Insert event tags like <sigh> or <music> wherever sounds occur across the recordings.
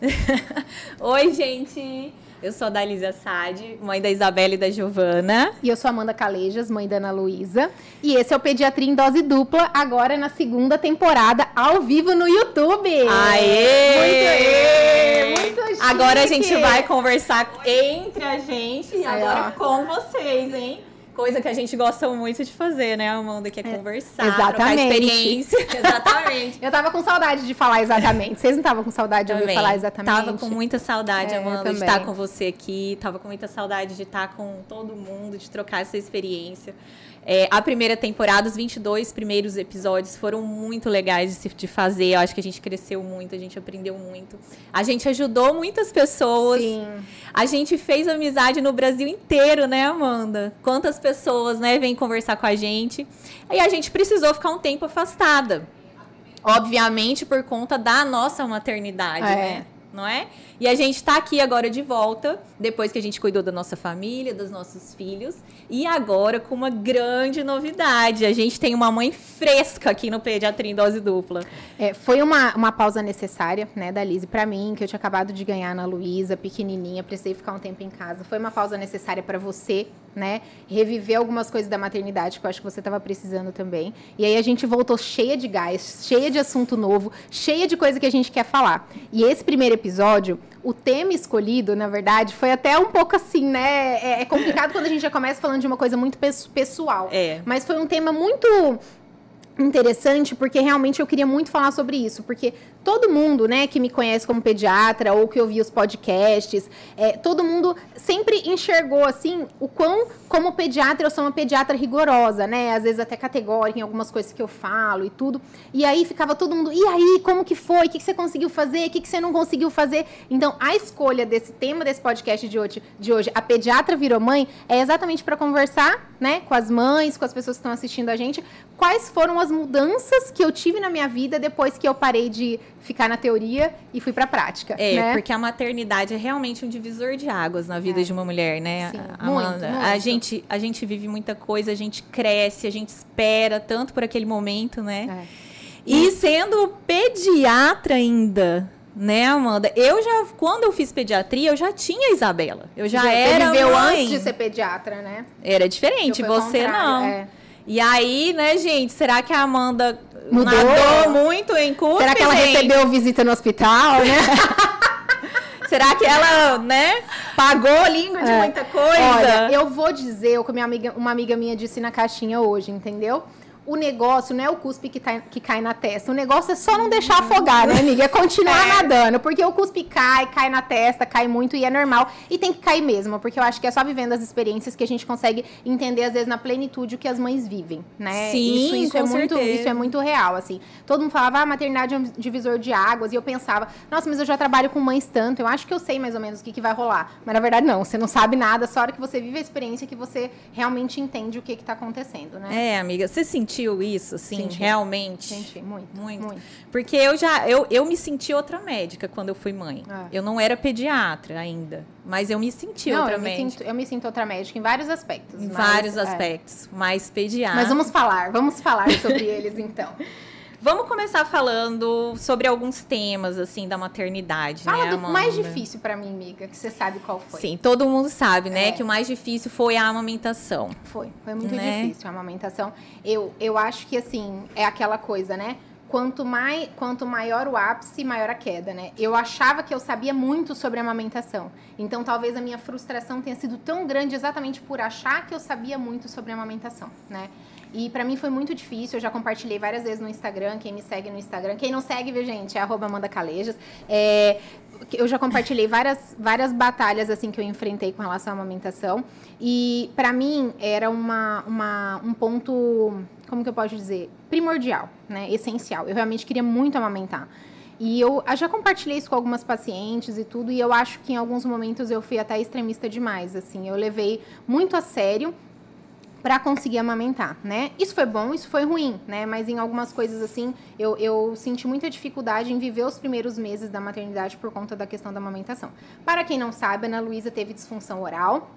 <laughs> Oi, gente! Eu sou a Dalisa Sade, mãe da Isabela e da Giovana. E eu sou a Amanda Calejas, mãe da Ana Luísa. E esse é o Pediatria em Dose Dupla, agora na segunda temporada, ao vivo no YouTube. Aê! Muito, muito chique. Agora a gente vai conversar entre a gente e agora com vocês, hein? Coisa que a gente gosta muito de fazer, né, Amanda? Que é, é conversar, exatamente. experiência. <laughs> exatamente. Eu tava com saudade de falar exatamente. Vocês não estavam com saudade de ouvir falar exatamente? Tava com muita saudade, é, Amanda, de estar com você aqui. Tava com muita saudade de estar com todo mundo, de trocar essa experiência. É, a primeira temporada, os 22 primeiros episódios foram muito legais de, de fazer. Eu acho que a gente cresceu muito, a gente aprendeu muito. A gente ajudou muitas pessoas. Sim. A gente fez amizade no Brasil inteiro, né, Amanda? Quantas pessoas, né, vêm conversar com a gente. E a gente precisou ficar um tempo afastada. Obviamente por conta da nossa maternidade, é. né? Não é? E a gente está aqui agora de volta, depois que a gente cuidou da nossa família, dos nossos filhos. E agora com uma grande novidade. A gente tem uma mãe fresca aqui no Pediatria em Dose Dupla. É, foi uma, uma pausa necessária, né, da Lise, para mim, que eu tinha acabado de ganhar na Luísa, pequenininha, precisei ficar um tempo em casa. Foi uma pausa necessária para você, né? Reviver algumas coisas da maternidade que eu acho que você estava precisando também. E aí a gente voltou cheia de gás, cheia de assunto novo, cheia de coisa que a gente quer falar. E esse primeiro episódio o tema escolhido, na verdade, foi até um pouco assim, né? É, é complicado quando a gente já começa falando de uma coisa muito pessoal. É. Mas foi um tema muito interessante porque realmente eu queria muito falar sobre isso, porque todo mundo, né, que me conhece como pediatra ou que ouviu os podcasts, é, todo mundo sempre enxergou assim o quão como pediatra eu sou uma pediatra rigorosa, né, às vezes até categórica em algumas coisas que eu falo e tudo. E aí ficava todo mundo, e aí, como que foi? O que, que você conseguiu fazer? O que, que você não conseguiu fazer? Então, a escolha desse tema desse podcast de hoje, de hoje a pediatra virou mãe, é exatamente para conversar, né, com as mães, com as pessoas que estão assistindo a gente, quais foram as mudanças que eu tive na minha vida depois que eu parei de ficar na teoria e fui para a prática. É, né? porque a maternidade é realmente um divisor de águas na vida é. de uma mulher, né? Sim, Amanda, muito, muito. A gente a gente vive muita coisa, a gente cresce, a gente espera tanto por aquele momento, né? É. E sendo pediatra ainda, né, Amanda? Eu já, quando eu fiz pediatria, eu já tinha Isabela. Eu já, já era você viveu mãe. antes de ser pediatra, né? Era diferente, você não. É. E aí, né, gente, será que a Amanda Mudou. nadou muito em curso? Será que ela gente? recebeu visita no hospital, né? <laughs> Será que ela, né, pagou a língua de é. muita coisa? Olha, eu vou dizer o que minha amiga, uma amiga minha disse na caixinha hoje, entendeu? O negócio não é o cuspe que, tá, que cai na testa. O negócio é só não deixar afogar, né, amiga? É continuar <laughs> é. nadando. Porque o cuspe cai, cai na testa, cai muito e é normal. E tem que cair mesmo, porque eu acho que é só vivendo as experiências que a gente consegue entender, às vezes, na plenitude o que as mães vivem, né? Sim, isso, isso é muito, Isso é muito real, assim. Todo mundo falava, ah, maternidade é um divisor de águas. E eu pensava, nossa, mas eu já trabalho com mães tanto, eu acho que eu sei mais ou menos o que, que vai rolar. Mas na verdade, não. Você não sabe nada, só a hora que você vive a experiência que você realmente entende o que está acontecendo, né? É, amiga, você sentiu isso, assim? Senti. realmente. Senti, muito, muito. muito. Porque eu já, eu, eu me senti outra médica quando eu fui mãe. Ah. Eu não era pediatra ainda, mas eu me senti não, outra eu médica. Me sinto, eu me sinto outra médica em vários aspectos. Em mas, vários é. aspectos, mas pediatra. Mas vamos falar, vamos falar sobre <laughs> eles então. Vamos começar falando sobre alguns temas, assim, da maternidade, Fala né, do mais difícil para mim, amiga, que você sabe qual foi. Sim, todo mundo sabe, né, é. que o mais difícil foi a amamentação. Foi, foi muito né? difícil a amamentação. Eu, eu acho que, assim, é aquela coisa, né, quanto, mai, quanto maior o ápice, maior a queda, né? Eu achava que eu sabia muito sobre amamentação. Então, talvez a minha frustração tenha sido tão grande exatamente por achar que eu sabia muito sobre amamentação, né? E para mim foi muito difícil, eu já compartilhei várias vezes no Instagram, quem me segue no Instagram. Quem não segue, viu, gente, é arroba Amanda Calejas. É, eu já compartilhei várias, várias batalhas assim que eu enfrentei com relação à amamentação. E para mim era uma, uma, um ponto, como que eu posso dizer? Primordial, né? Essencial. Eu realmente queria muito amamentar. E eu já compartilhei isso com algumas pacientes e tudo, e eu acho que em alguns momentos eu fui até extremista demais, assim. Eu levei muito a sério para conseguir amamentar, né? Isso foi bom, isso foi ruim, né? Mas em algumas coisas assim, eu, eu senti muita dificuldade em viver os primeiros meses da maternidade por conta da questão da amamentação. Para quem não sabe, a Ana Luísa teve disfunção oral,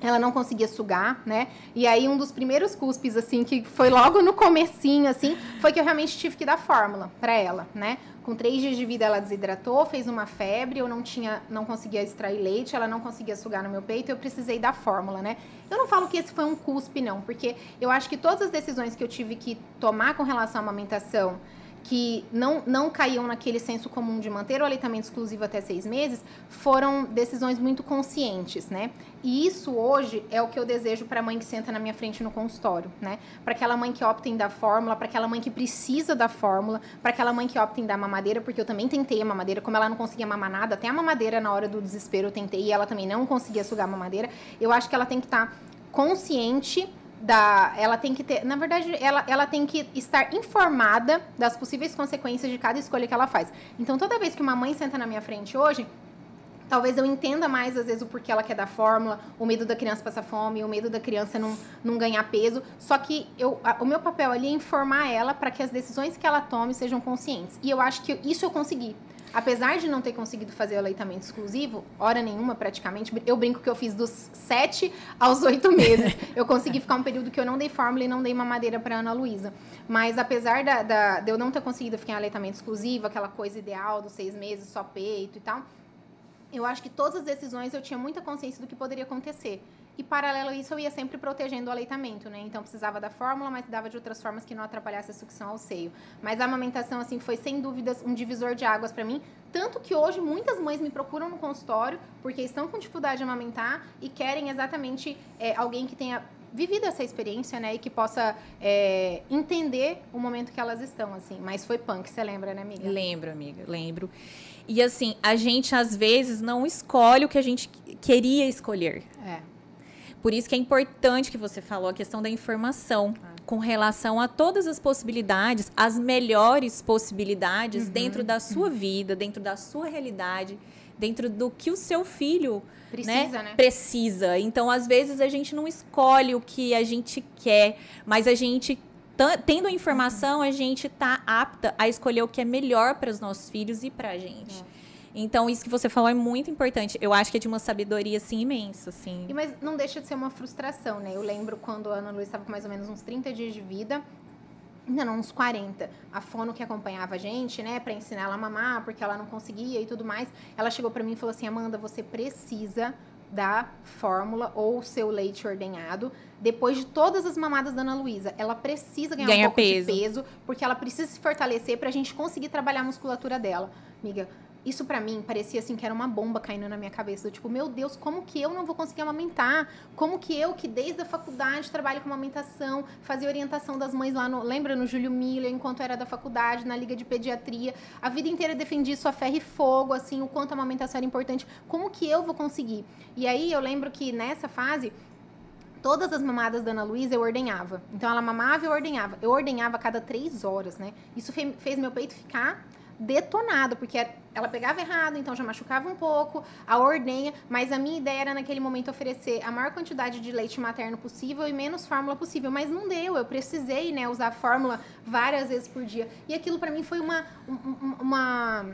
ela não conseguia sugar, né? E aí um dos primeiros cuspes assim que foi logo no comecinho assim, foi que eu realmente tive que dar fórmula para ela, né? Com três dias de vida ela desidratou, fez uma febre, eu não tinha, não conseguia extrair leite, ela não conseguia sugar no meu peito, eu precisei dar fórmula, né? Eu não falo que esse foi um cuspe não, porque eu acho que todas as decisões que eu tive que tomar com relação à amamentação que não, não caíam naquele senso comum de manter o aleitamento exclusivo até seis meses, foram decisões muito conscientes, né? E isso hoje é o que eu desejo para a mãe que senta na minha frente no consultório, né? Para aquela mãe que opta em dar fórmula, para aquela mãe que precisa da fórmula, para aquela mãe que opta em dar mamadeira, porque eu também tentei a mamadeira, como ela não conseguia mamar nada, até a mamadeira na hora do desespero eu tentei e ela também não conseguia sugar a mamadeira. Eu acho que ela tem que estar tá consciente da, ela tem que ter, na verdade, ela, ela tem que estar informada das possíveis consequências de cada escolha que ela faz. Então, toda vez que uma mãe senta na minha frente hoje, talvez eu entenda mais, às vezes, o porquê ela quer dar fórmula, o medo da criança passar fome, o medo da criança não, não ganhar peso. Só que eu, a, o meu papel ali é informar ela para que as decisões que ela tome sejam conscientes. E eu acho que isso eu consegui. Apesar de não ter conseguido fazer o aleitamento exclusivo, hora nenhuma praticamente, eu brinco que eu fiz dos 7 aos 8 <laughs> meses. eu consegui ficar um período que eu não dei fórmula e não dei mamadeira para Ana Luísa. Mas apesar da, da, de eu não ter conseguido ficar em aleitamento exclusivo, aquela coisa ideal dos seis meses, só peito e tal, eu acho que todas as decisões eu tinha muita consciência do que poderia acontecer. E paralelo a isso, eu ia sempre protegendo o aleitamento, né? Então precisava da fórmula, mas dava de outras formas que não atrapalhasse a sucção ao seio. Mas a amamentação, assim, foi sem dúvidas um divisor de águas para mim. Tanto que hoje muitas mães me procuram no consultório porque estão com dificuldade de amamentar e querem exatamente é, alguém que tenha vivido essa experiência, né? E que possa é, entender o momento que elas estão, assim. Mas foi punk, você lembra, né, amiga? Lembro, amiga, lembro. E assim, a gente às vezes não escolhe o que a gente queria escolher. É. Por isso que é importante que você falou a questão da informação ah. com relação a todas as possibilidades, as melhores possibilidades uhum. dentro da sua vida, dentro da sua realidade, dentro do que o seu filho precisa, né? né? precisa. Então, às vezes a gente não escolhe o que a gente quer, mas a gente tendo a informação, a gente tá apta a escolher o que é melhor para os nossos filhos e para a gente. É. Então, isso que você falou é muito importante. Eu acho que é de uma sabedoria, assim, imensa, assim. E, mas não deixa de ser uma frustração, né? Eu lembro quando a Ana Luísa estava com mais ou menos uns 30 dias de vida, ainda não, uns 40. A fono que acompanhava a gente, né, para ensinar ela a mamar, porque ela não conseguia e tudo mais, ela chegou para mim e falou assim: Amanda, você precisa da fórmula ou o seu leite ordenhado depois de todas as mamadas da Ana Luísa. Ela precisa ganhar Ganha um pouco peso. de peso, porque ela precisa se fortalecer para a gente conseguir trabalhar a musculatura dela. Amiga, isso para mim parecia assim que era uma bomba caindo na minha cabeça. tipo, meu Deus, como que eu não vou conseguir amamentar? Como que eu, que desde a faculdade trabalho com amamentação, fazia orientação das mães lá no. Lembra no Júlio Miller, enquanto era da faculdade, na Liga de Pediatria. A vida inteira defendi isso a ferro e fogo, assim, o quanto a amamentação era importante. Como que eu vou conseguir? E aí eu lembro que nessa fase todas as mamadas da Ana Luísa eu ordenhava. Então ela mamava e eu ordenhava. Eu ordenhava a cada três horas, né? Isso fez meu peito ficar detonado, porque ela pegava errado, então já machucava um pouco a ordenha, mas a minha ideia era naquele momento oferecer a maior quantidade de leite materno possível e menos fórmula possível, mas não deu, eu precisei, né, usar fórmula várias vezes por dia. E aquilo para mim foi uma uma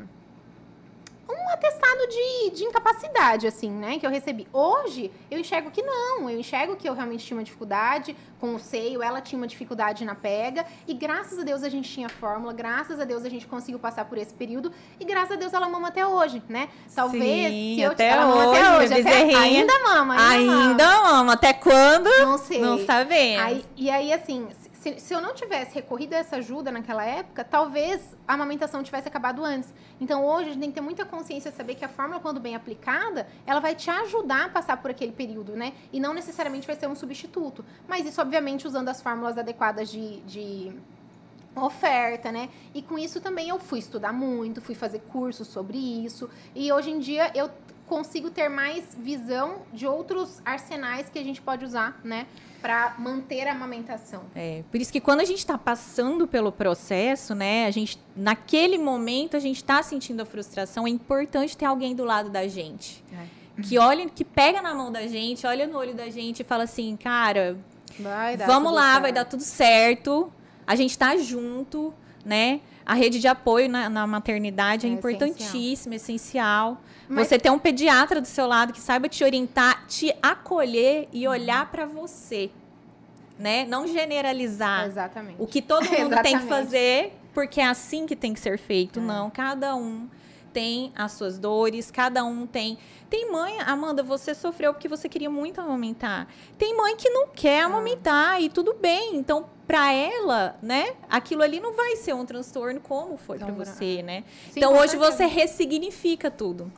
um atestado de, de incapacidade, assim, né, que eu recebi. Hoje, eu enxergo que não, eu enxergo que eu realmente tinha uma dificuldade com o seio, ela tinha uma dificuldade na pega, e graças a Deus a gente tinha fórmula, graças a Deus a gente conseguiu passar por esse período, e graças a Deus ela mama até hoje, né? Talvez, Sim, se eu até ela hoje, mama até hoje, até, ainda mama, ainda, ainda mama. mama. Até quando? Não sei. Não sabemos. Aí, e aí, assim, se, se eu não tivesse recorrido a essa ajuda naquela época, talvez a amamentação tivesse acabado antes. Então hoje a gente tem que ter muita consciência de saber que a fórmula, quando bem aplicada, ela vai te ajudar a passar por aquele período, né? E não necessariamente vai ser um substituto. Mas isso, obviamente, usando as fórmulas adequadas de, de oferta, né? E com isso também eu fui estudar muito, fui fazer cursos sobre isso. E hoje em dia eu consigo ter mais visão de outros arsenais que a gente pode usar, né? Para manter a amamentação. É, por isso que quando a gente está passando pelo processo, né, a gente naquele momento a gente está sentindo a frustração, é importante ter alguém do lado da gente. É. Que olha, que pega na mão da gente, olha no olho da gente e fala assim, cara, vamos lá, certo. vai dar tudo certo. A gente está junto né? A rede de apoio na, na maternidade é, é importantíssima, essencial. essencial. Mas... Você ter um pediatra do seu lado que saiba te orientar, te acolher e olhar para você, né? Não generalizar. Exatamente. O que todo <laughs> mundo tem que fazer, porque é assim que tem que ser feito. É. Não, cada um tem as suas dores, cada um tem. Tem mãe, Amanda, você sofreu porque você queria muito amamentar. Tem mãe que não quer ah. amamentar e tudo bem. Então, para ela, né, aquilo ali não vai ser um transtorno como foi para você, né? Sim, então, hoje você ressignifica tudo.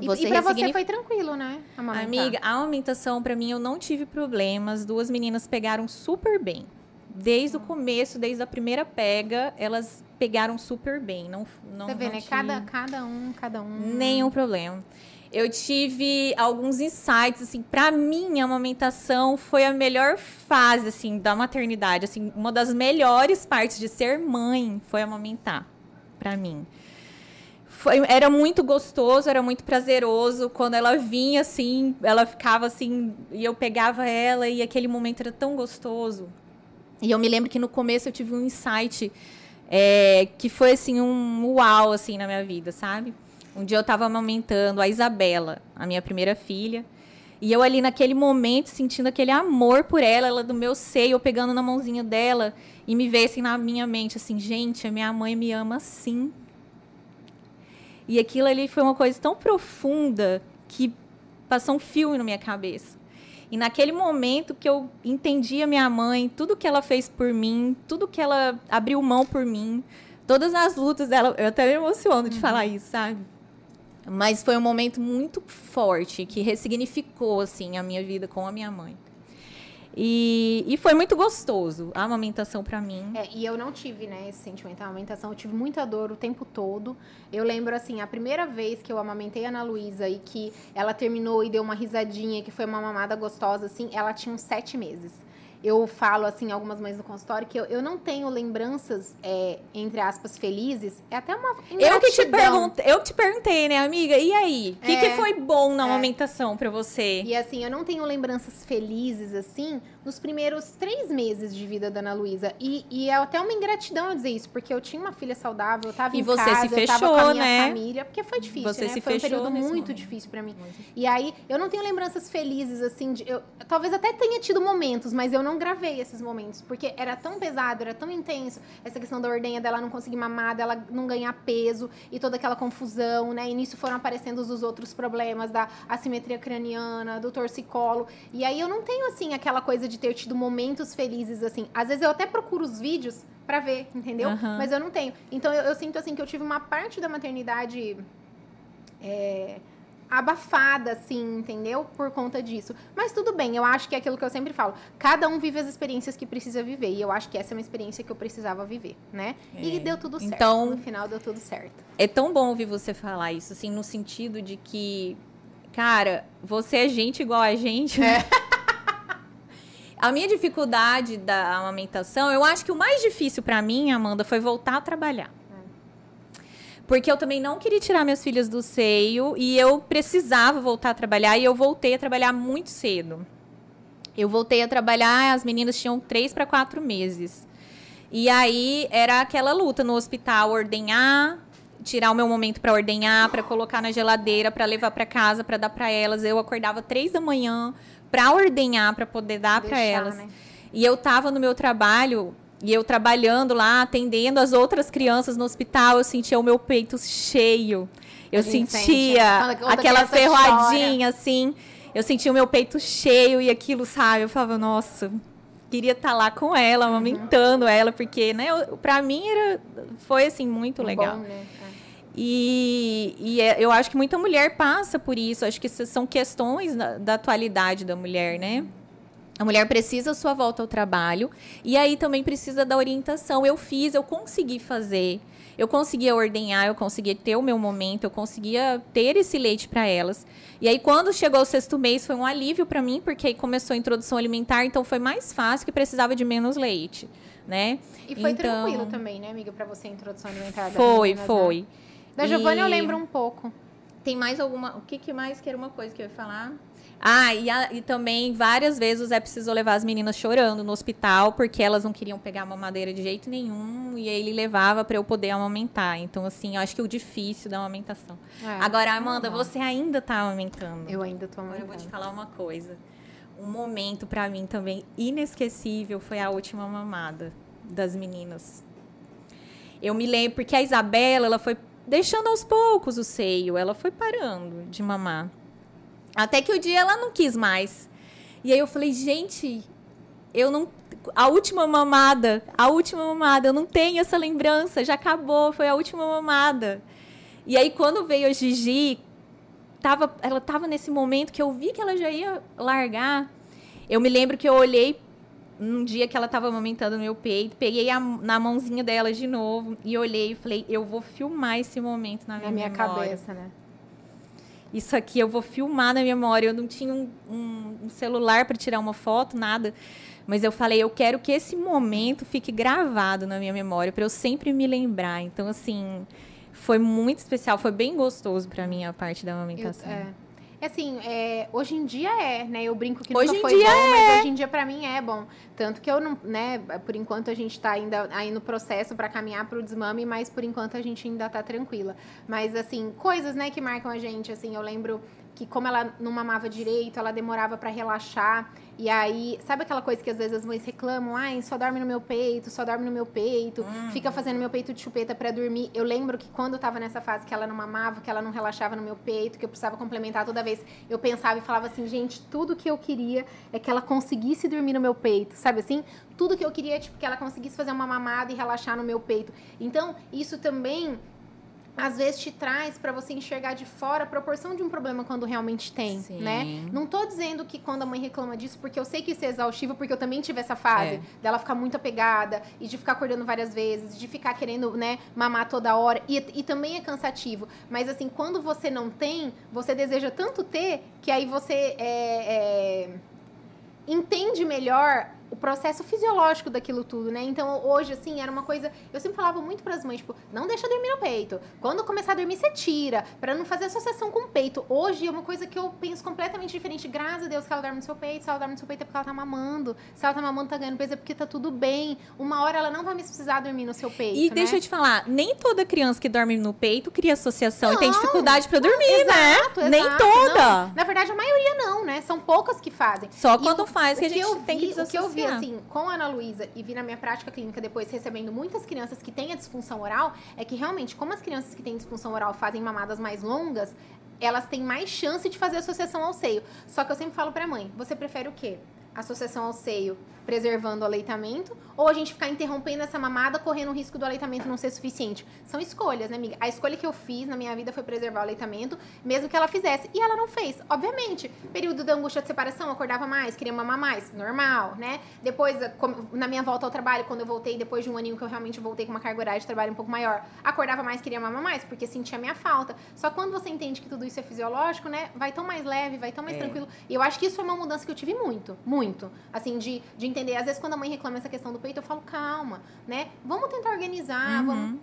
Você e, e pra você foi tranquilo, né? Amamentar. Amiga, a amamentação para mim eu não tive problemas. Duas meninas pegaram super bem. Desde o começo, desde a primeira pega, elas pegaram super bem. Não, não, Você vê, não né? Cada, cada um, cada um. Nenhum problema. Eu tive alguns insights, assim, para mim a amamentação foi a melhor fase, assim, da maternidade, assim, uma das melhores partes de ser mãe foi amamentar, para mim. Foi, era muito gostoso, era muito prazeroso. Quando ela vinha assim, ela ficava assim, e eu pegava ela, e aquele momento era tão gostoso. E eu me lembro que no começo eu tive um insight é, que foi assim um uau assim na minha vida, sabe? Um dia eu estava amamentando a Isabela, a minha primeira filha, e eu ali naquele momento sentindo aquele amor por ela, ela do meu seio, eu pegando na mãozinha dela e me veio assim na minha mente assim, gente, a minha mãe me ama assim. E aquilo ali foi uma coisa tão profunda que passou um filme na minha cabeça. E naquele momento que eu entendi a minha mãe, tudo que ela fez por mim, tudo que ela abriu mão por mim, todas as lutas dela, eu até me emociono de uhum. falar isso, sabe? Mas foi um momento muito forte que ressignificou assim a minha vida com a minha mãe. E, e foi muito gostoso a amamentação para mim. É, e eu não tive, né, esse sentimento da amamentação. Eu tive muita dor o tempo todo. Eu lembro, assim, a primeira vez que eu amamentei a Ana Luísa e que ela terminou e deu uma risadinha, que foi uma mamada gostosa, assim, ela tinha uns sete meses eu falo, assim, algumas mães no consultório, que eu, eu não tenho lembranças, é, entre aspas, felizes. É até uma Eu que te perguntei, eu te perguntei, né, amiga? E aí? O que, é, que foi bom na é. amamentação para você? E assim, eu não tenho lembranças felizes, assim, nos primeiros três meses de vida da Ana Luísa. E, e é até uma ingratidão eu dizer isso, porque eu tinha uma filha saudável, eu tava e em casa, fechou, eu tava com a minha né? família, porque foi difícil, você né? Se foi um período muito momento. difícil para mim. E aí, eu não tenho lembranças felizes, assim, de, eu, talvez até tenha tido momentos, mas eu não gravei esses momentos, porque era tão pesado, era tão intenso, essa questão da ordenha dela não conseguir mamar, dela não ganhar peso e toda aquela confusão, né? E nisso foram aparecendo os outros problemas da assimetria craniana, do torcicolo. E aí eu não tenho, assim, aquela coisa de de ter tido momentos felizes, assim. Às vezes eu até procuro os vídeos para ver, entendeu? Uhum. Mas eu não tenho. Então eu, eu, sinto, assim, que eu tive uma parte da maternidade. É, abafada, assim, entendeu? Por conta disso. Mas tudo bem, eu acho que é aquilo que eu sempre falo. Cada um vive as experiências que precisa viver. E eu acho que essa é uma experiência que eu precisava viver, né? É. E deu tudo certo. Então, no final deu tudo certo. É tão bom ouvir você falar isso, assim, no sentido de que, cara, você é gente igual a gente. É. <laughs> A minha dificuldade da amamentação, eu acho que o mais difícil para mim, Amanda, foi voltar a trabalhar. Porque eu também não queria tirar minhas filhas do seio e eu precisava voltar a trabalhar e eu voltei a trabalhar muito cedo. Eu voltei a trabalhar, as meninas tinham três para quatro meses. E aí era aquela luta no hospital, ordenhar, tirar o meu momento para ordenhar, para colocar na geladeira, para levar para casa, para dar para elas. Eu acordava três da manhã para ordenhar, para poder dar para elas. Né? E eu tava no meu trabalho e eu trabalhando lá, atendendo as outras crianças no hospital, eu sentia o meu peito cheio. Eu sentia aquela ferroadinha assim. Eu sentia o meu peito cheio e aquilo, sabe? Eu falava, nossa, queria estar tá lá com ela, uhum. amamentando ela, porque, né, para mim era foi assim muito legal. Bom, né? E, e é, eu acho que muita mulher passa por isso. Acho que são questões da, da atualidade da mulher, né? A mulher precisa da sua volta ao trabalho e aí também precisa da orientação. Eu fiz, eu consegui fazer, eu conseguia ordenhar, eu conseguia ter o meu momento, eu conseguia ter esse leite para elas. E aí quando chegou o sexto mês foi um alívio para mim, porque aí começou a introdução alimentar, então foi mais fácil que precisava de menos leite, né? E foi então, tranquilo também, né, amiga, para você a introdução alimentar? Foi, meninas, foi. Né? Da Giovanna eu lembro um pouco. Tem mais alguma. O que, que mais que era uma coisa que eu ia falar? Ah, e, a, e, também várias vezes o Zé precisou levar as meninas chorando no hospital porque elas não queriam pegar uma madeira de jeito nenhum e aí ele levava para eu poder amamentar. Então, assim, eu acho que o difícil da amamentação. É, Agora, Amanda, você ainda tá amamentando. Eu ainda tô amamentando. Agora eu vou te falar uma coisa. Um momento para mim também inesquecível foi a última mamada das meninas. Eu me lembro porque a Isabela, ela foi deixando aos poucos o seio, ela foi parando de mamar. Até que o dia ela não quis mais. E aí eu falei, gente, eu não. A última mamada, a última mamada, eu não tenho essa lembrança, já acabou, foi a última mamada. E aí quando veio a Gigi, tava, ela tava nesse momento que eu vi que ela já ia largar. Eu me lembro que eu olhei um dia que ela tava amamentando no meu peito, peguei a, na mãozinha dela de novo e olhei e falei, eu vou filmar esse momento na minha, na minha cabeça, né? isso aqui eu vou filmar na memória. Eu não tinha um, um, um celular para tirar uma foto, nada. Mas eu falei, eu quero que esse momento fique gravado na minha memória, para eu sempre me lembrar. Então, assim, foi muito especial, foi bem gostoso para mim a parte da amamentação. Eu, é. É assim, é, hoje em dia é, né? Eu brinco que hoje nunca foi bom, é. mas hoje em dia para mim é bom. Tanto que eu não, né, por enquanto a gente tá ainda aí no processo para caminhar para o desmame, mas por enquanto a gente ainda tá tranquila. Mas assim, coisas, né, que marcam a gente, assim, eu lembro que como ela não mamava direito, ela demorava para relaxar. E aí, sabe aquela coisa que às vezes as mães reclamam? Ai, só dorme no meu peito, só dorme no meu peito, uhum. fica fazendo meu peito de chupeta para dormir. Eu lembro que quando eu tava nessa fase que ela não mamava, que ela não relaxava no meu peito, que eu precisava complementar toda vez, eu pensava e falava assim, gente, tudo que eu queria é que ela conseguisse dormir no meu peito, sabe assim? Tudo que eu queria é tipo, que ela conseguisse fazer uma mamada e relaxar no meu peito. Então, isso também às vezes te traz para você enxergar de fora a proporção de um problema quando realmente tem, Sim. né? Não tô dizendo que quando a mãe reclama disso, porque eu sei que isso é exaustivo, porque eu também tive essa fase é. dela ficar muito apegada e de ficar acordando várias vezes, de ficar querendo, né, mamar toda hora. E, e também é cansativo. Mas assim, quando você não tem, você deseja tanto ter que aí você é, é, entende melhor o processo fisiológico daquilo tudo, né? Então, hoje, assim, era uma coisa. Eu sempre falava muito para as mães, tipo, não deixa dormir no peito. Quando começar a dormir, você tira, para não fazer associação com o peito. Hoje é uma coisa que eu penso completamente diferente. Graças a Deus que ela dorme no seu peito. Se ela dorme no seu peito é porque ela tá mamando. Se ela tá mamando, tá ganhando peso é porque tá tudo bem. Uma hora ela não vai mais precisar dormir no seu peito. E né? deixa eu te falar, nem toda criança que dorme no peito cria associação não, e tem dificuldade para dormir, exato, né? Exato, nem toda. Não. Na verdade, a maioria não, né? São poucas que fazem. Só quando faz que a gente tem que desassociar. O que eu vi, assim, com a Ana Luísa e vi na minha prática clínica depois recebendo muitas crianças que têm a disfunção oral, é que realmente, como as crianças que têm disfunção oral fazem mamadas mais longas, elas têm mais chance de fazer associação ao seio. Só que eu sempre falo pra mãe, você prefere o quê? Associação ao seio preservando o aleitamento, ou a gente ficar interrompendo essa mamada, correndo o risco do aleitamento não ser suficiente. São escolhas, né, amiga? A escolha que eu fiz na minha vida foi preservar o aleitamento, mesmo que ela fizesse. E ela não fez. Obviamente, período da angústia de separação, acordava mais, queria mamar mais, normal, né? Depois, na minha volta ao trabalho, quando eu voltei, depois de um aninho que eu realmente voltei com uma carga horária de trabalho um pouco maior, acordava mais, queria mamar mais, porque sentia minha falta. Só quando você entende que tudo isso é fisiológico, né? Vai tão mais leve, vai tão mais é. tranquilo. E eu acho que isso foi uma mudança que eu tive muito, muito. Assim, de, de entender. Às vezes, quando a mãe reclama essa questão do peito, eu falo, calma, né? Vamos tentar organizar, uhum. vamos.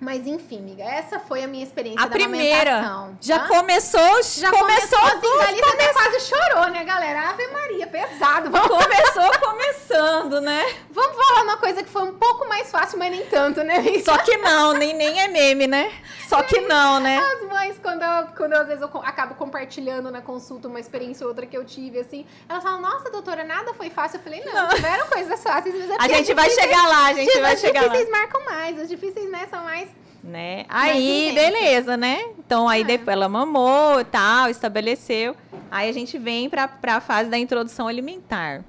Mas enfim, amiga, essa foi a minha experiência a da primeira. Já tá? começou, já começou, começou assim, Thalita come... até quase chorou, né, galera? Ave Maria, pesado. Vamos... Começou começando, né? Vamos falar uma coisa que foi um pouco mais fácil, mas nem tanto, né? Só que não, nem, nem é meme, né? Só que não, né? As mães, quando, eu, quando eu, às vezes eu acabo compartilhando na consulta uma experiência ou outra que eu tive, assim, elas falam, nossa, doutora, nada foi fácil. Eu falei, não, não. tiveram coisas fáceis, mas é A gente vai chegar lá, a gente vai chegar lá. Os difíceis marcam mais, os difíceis, né, são mais... Né? Aí, beleza, né? Então, aí é. depois ela mamou e tal, estabeleceu. Aí a gente vem para a fase da introdução alimentar.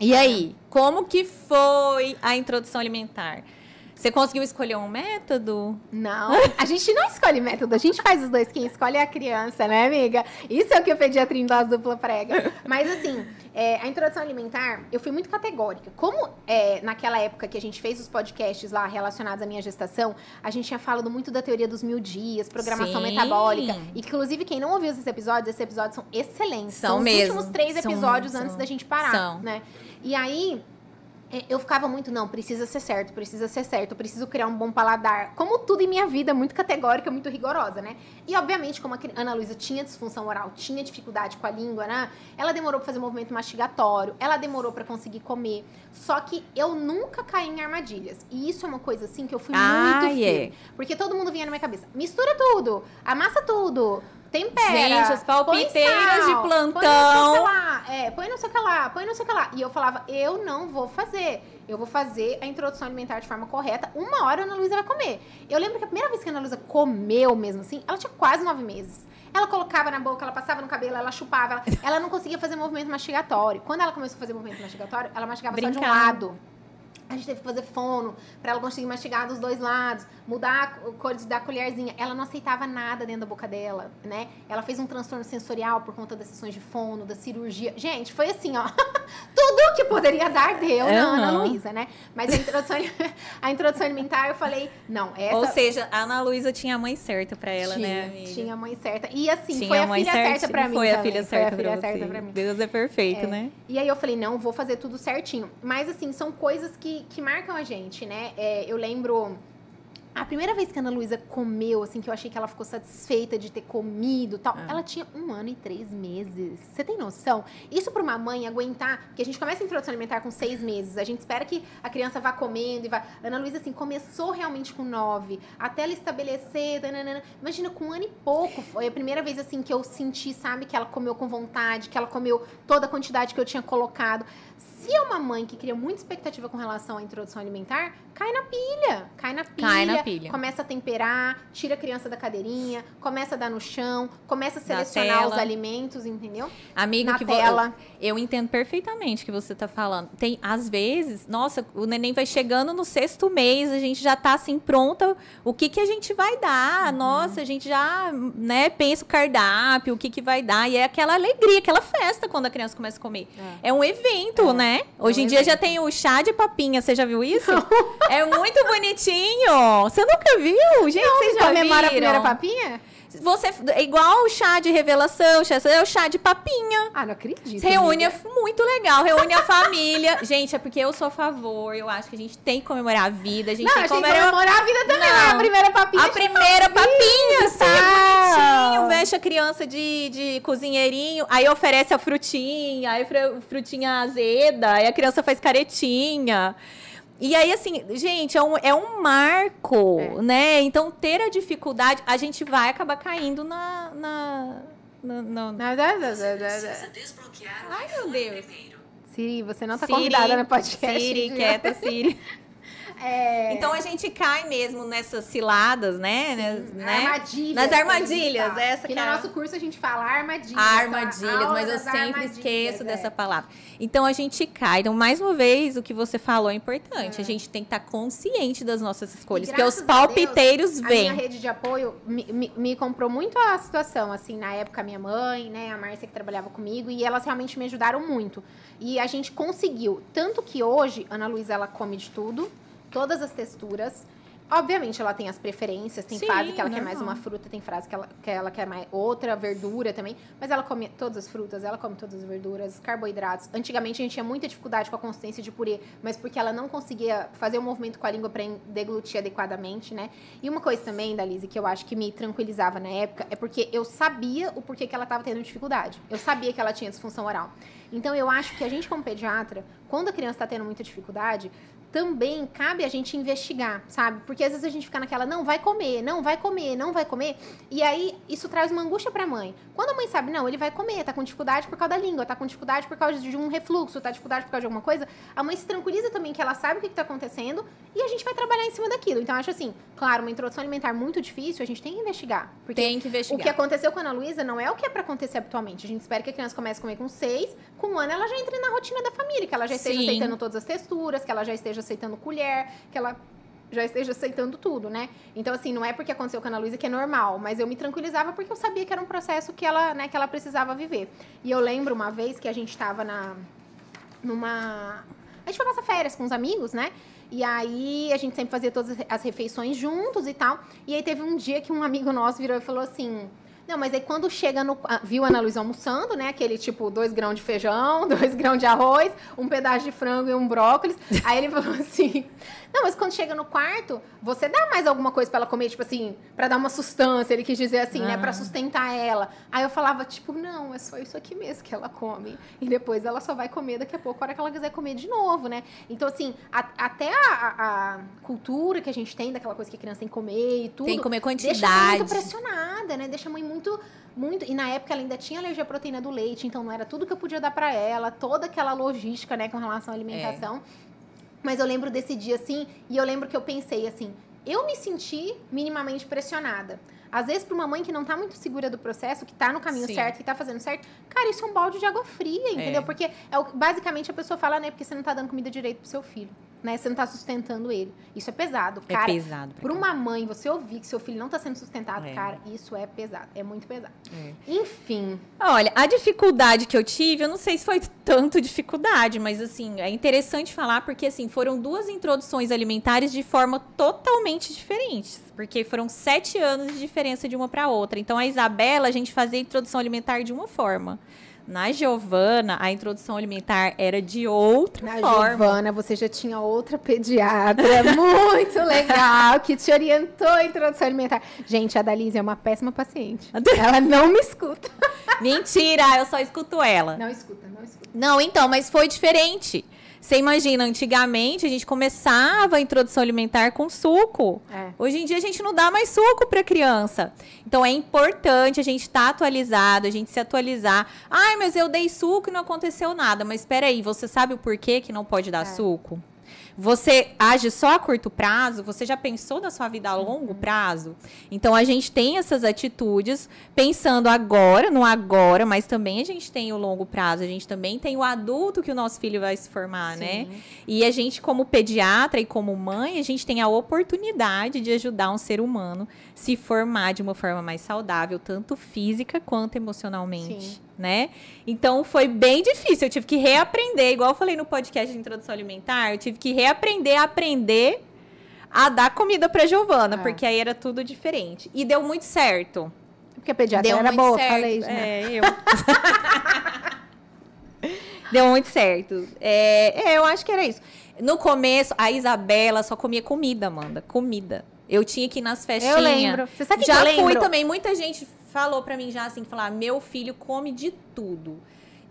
E aí, como que foi a introdução alimentar? Você conseguiu escolher um método? Não, a gente não escolhe método, a gente faz os dois. Quem escolhe é a criança, né, amiga? Isso é o que o pediatra em dose dupla prega. Mas, assim, é, a introdução alimentar, eu fui muito categórica. Como é, naquela época que a gente fez os podcasts lá relacionados à minha gestação, a gente tinha falado muito da teoria dos mil dias, programação Sim. metabólica. E, inclusive, quem não ouviu esses episódios, esses episódios são excelentes. São, são mesmo. os últimos três episódios são, antes da gente parar, são. né? E aí eu ficava muito, não, precisa ser certo, precisa ser certo, preciso criar um bom paladar. Como tudo em minha vida, muito categórica, muito rigorosa, né? E, obviamente, como a Ana Luísa tinha disfunção oral, tinha dificuldade com a língua, né? Ela demorou pra fazer movimento mastigatório, ela demorou para conseguir comer. Só que eu nunca caí em armadilhas. E isso é uma coisa, assim, que eu fui ah, muito yeah. Porque todo mundo vinha na minha cabeça, mistura tudo, amassa tudo, tempera. Gente, as palpiteiras de plantão. Põe não sei o que lá, é, põe não sei o que lá, põe não sei o que lá. E eu falava, eu não vou fazer. Eu vou fazer a introdução alimentar de forma correta. Uma hora a Ana Luísa vai comer. Eu lembro que a primeira vez que a Ana Luísa comeu mesmo assim, ela tinha quase nove meses. Ela colocava na boca, ela passava no cabelo, ela chupava. Ela, ela não conseguia fazer movimento mastigatório. Quando ela começou a fazer movimento mastigatório, ela mastigava Brincando. só de um lado. A gente teve que fazer fono para ela conseguir mastigar dos dois lados, mudar a cor da colherzinha. Ela não aceitava nada dentro da boca dela, né? Ela fez um transtorno sensorial por conta das sessões de fono, da cirurgia. Gente, foi assim, ó. <laughs> Tudo que poderia dar deu uhum. na Ana Luísa, né? Mas a introdução, <laughs> a introdução alimentar, eu falei, não, essa. Ou seja, a Ana Luísa tinha a mãe certa para ela, tinha, né, amiga? Tinha a mãe certa. E assim, tinha foi a, a filha certa, certa para mim. Foi a filha certa, foi a filha certa pra mim. Deus é perfeito, é. né? E aí eu falei, não, vou fazer tudo certinho. Mas assim, são coisas que, que marcam a gente né? É, eu lembro a primeira vez que a Ana Luísa comeu, assim, que eu achei que ela ficou satisfeita de ter comido tal, é. ela tinha um ano e três meses. Você tem noção? Isso para uma mãe aguentar, porque a gente começa a introdução alimentar com seis meses, a gente espera que a criança vá comendo e vá. Ana Luísa, assim, começou realmente com nove, até ela estabelecer. Tananana. Imagina, com um ano e pouco, foi a primeira vez, assim, que eu senti, sabe, que ela comeu com vontade, que ela comeu toda a quantidade que eu tinha colocado. Se é uma mãe que cria muita expectativa com relação à introdução alimentar, cai na pilha. Cai na pilha. Cai na pilha. Começa a temperar, tira a criança da cadeirinha, começa a dar no chão, começa a selecionar os alimentos, entendeu? Amigo, na que tela. Eu, eu entendo perfeitamente o que você está falando. Tem, às vezes, nossa, o neném vai chegando no sexto mês, a gente já está assim, pronta. O que, que a gente vai dar? Uhum. Nossa, a gente já, né, pensa o cardápio, o que, que vai dar. E é aquela alegria, aquela festa quando a criança começa a comer. É, é um evento, é. né? Né? Hoje em dia já tem o chá de papinha, você já viu isso? <laughs> é muito bonitinho. Você nunca viu? Gente, Não, vocês já viram? a primeira papinha? Você, é igual o chá de revelação, é o chá de papinha. Ah, não acredito. Reúne, amiga. muito legal, reúne a família. <laughs> Gente, é porque eu sou a favor, eu acho que a gente tem que comemorar a vida. A gente não, tem que comemorar... comemorar a vida também, não. Né? a primeira papinha. A primeira papinha, sabe? É bonitinho, veste a criança de, de cozinheirinho, aí oferece a frutinha, aí frutinha azeda, aí a criança faz caretinha. E aí, assim, gente, é um, é um marco, é. né? Então, ter a dificuldade, a gente vai acabar caindo na. na, na, na... na... Ai, meu Deus. Siri, você não tá Siri, convidada no podcast. Siri, quieta, Siri. <laughs> É... Então a gente cai mesmo nessas ciladas, né? Sim, né? Armadilhas. Nas armadilhas. Essa que no é... nosso curso a gente fala armadilhas. Armadilhas, mas eu sempre esqueço é. dessa palavra. Então a gente cai. Então, mais uma vez, o que você falou é importante. É. A gente tem que estar consciente das nossas escolhas, porque os palpiteiros Deus, vêm. A minha rede de apoio me, me, me, comprou muito a situação, assim, na época minha mãe, né, a Márcia que trabalhava comigo, e elas realmente me ajudaram muito. E a gente conseguiu, tanto que hoje, Ana Luísa, ela come de tudo, todas as texturas. Obviamente, ela tem as preferências, tem Sim, fase que ela não, quer mais uma fruta, tem fase que ela, que ela quer mais outra, verdura também. Mas ela come todas as frutas, ela come todas as verduras, carboidratos. Antigamente, a gente tinha muita dificuldade com a consistência de purê, mas porque ela não conseguia fazer o um movimento com a língua para deglutir adequadamente, né? E uma coisa também, Dalise, que eu acho que me tranquilizava na época, é porque eu sabia o porquê que ela estava tendo dificuldade. Eu sabia que ela tinha disfunção oral. Então, eu acho que a gente, como pediatra, quando a criança está tendo muita dificuldade, também cabe a gente investigar, sabe? Porque às vezes a gente fica naquela, não, vai comer, não, vai comer, não vai comer. E aí isso traz uma angústia pra mãe. Quando a mãe sabe, não, ele vai comer, tá com dificuldade por causa da língua, tá com dificuldade por causa de um refluxo, tá com dificuldade por causa de alguma coisa, a mãe se tranquiliza também que ela sabe o que, que tá acontecendo e a gente vai trabalhar em cima daquilo. Então, acho assim, claro, uma introdução alimentar muito difícil, a gente tem que investigar. Porque tem que investigar. O que aconteceu com a Ana Luísa não é o que é pra acontecer habitualmente. A gente espera que a criança comece a comer com seis, com um ano ela já entre na rotina da família, que ela já esteja Sim. aceitando todas as texturas, que ela já esteja aceitando colher, que ela já esteja aceitando tudo, né? Então, assim, não é porque aconteceu com a Ana Luísa que é normal, mas eu me tranquilizava porque eu sabia que era um processo que ela, né, que ela precisava viver. E eu lembro uma vez que a gente estava na numa a gente foi passar férias com os amigos, né? E aí a gente sempre fazia todas as refeições juntos e tal. E aí teve um dia que um amigo nosso virou e falou assim: Não, mas aí quando chega no. Viu a Ana Luísa almoçando, né? Aquele tipo, dois grãos de feijão, <laughs> dois grãos de arroz, um pedaço de frango e um brócolis. Aí ele falou assim: Não, mas quando chega no quarto, você dá mais alguma coisa para ela comer, tipo assim, para dar uma sustância. Ele quis dizer assim, né? Pra sustentar ela. Aí eu falava, tipo, não, é só isso aqui mesmo que ela come. E depois ela só vai comer daqui a pouco, a hora que ela quiser comer de novo, né? Então, assim, a, até a, a, cultura que a gente tem daquela coisa que a criança tem que comer e tudo. Tem que comer quantidade. Deixa a mãe muito pressionada, né? Deixa a mãe muito muito. E na época ela ainda tinha alergia à proteína do leite, então não era tudo que eu podia dar para ela, toda aquela logística, né, com relação à alimentação. É. Mas eu lembro desse dia assim, e eu lembro que eu pensei assim, eu me senti minimamente pressionada. Às vezes, para uma mãe que não está muito segura do processo, que está no caminho Sim. certo, que está fazendo certo, cara, isso é um balde de água fria, entendeu? É. Porque é o, basicamente a pessoa fala, né, porque você não está dando comida direito pro seu filho né? Você não tá sustentando ele. Isso é pesado, é cara. É pesado. Para uma mãe, você ouvir que seu filho não tá sendo sustentado, é. cara, isso é pesado. É muito pesado. É. Enfim. Olha, a dificuldade que eu tive, eu não sei se foi <laughs> tanto dificuldade, mas assim, é interessante falar porque assim, foram duas introduções alimentares de forma totalmente diferentes. Porque foram sete anos de diferença de uma para outra. Então, a Isabela, a gente fazia a introdução alimentar de uma forma. Na Giovana, a introdução alimentar era de outra Na forma. Na Giovana, você já tinha outra pediatra <laughs> muito legal que te orientou a introdução alimentar. Gente, a Dalise é uma péssima paciente. Ela não me escuta. <laughs> Mentira, eu só escuto ela. Não escuta, não escuta. Não, então, mas foi diferente. Você imagina, antigamente a gente começava a introdução alimentar com suco. É. Hoje em dia a gente não dá mais suco para criança. Então é importante a gente estar tá atualizado, a gente se atualizar. Ai, mas eu dei suco e não aconteceu nada. Mas espera aí, você sabe o porquê que não pode dar é. suco? Você age só a curto prazo? Você já pensou na sua vida a longo uhum. prazo? Então a gente tem essas atitudes pensando agora, no agora, mas também a gente tem o longo prazo, a gente também tem o adulto que o nosso filho vai se formar, né? Sim. né? E a gente, como pediatra e como mãe, a gente tem a oportunidade de ajudar um ser humano se formar de uma forma mais saudável, tanto física quanto emocionalmente. Sim né? Então foi bem difícil. Eu tive que reaprender, igual eu falei no podcast de introdução alimentar, eu tive que reaprender a aprender a dar comida para Giovana, é. porque aí era tudo diferente. E deu muito certo. Porque a pediatra deu era boa, certo. falei, né? É, eu. <laughs> deu muito certo. É, é, eu acho que era isso. No começo, a Isabela só comia comida, Amanda. Comida. Eu tinha que ir nas festinhas. Eu lembro. Você sabe que Já eu lembro? fui também. Muita gente falou para mim já assim, falar, meu filho come de tudo.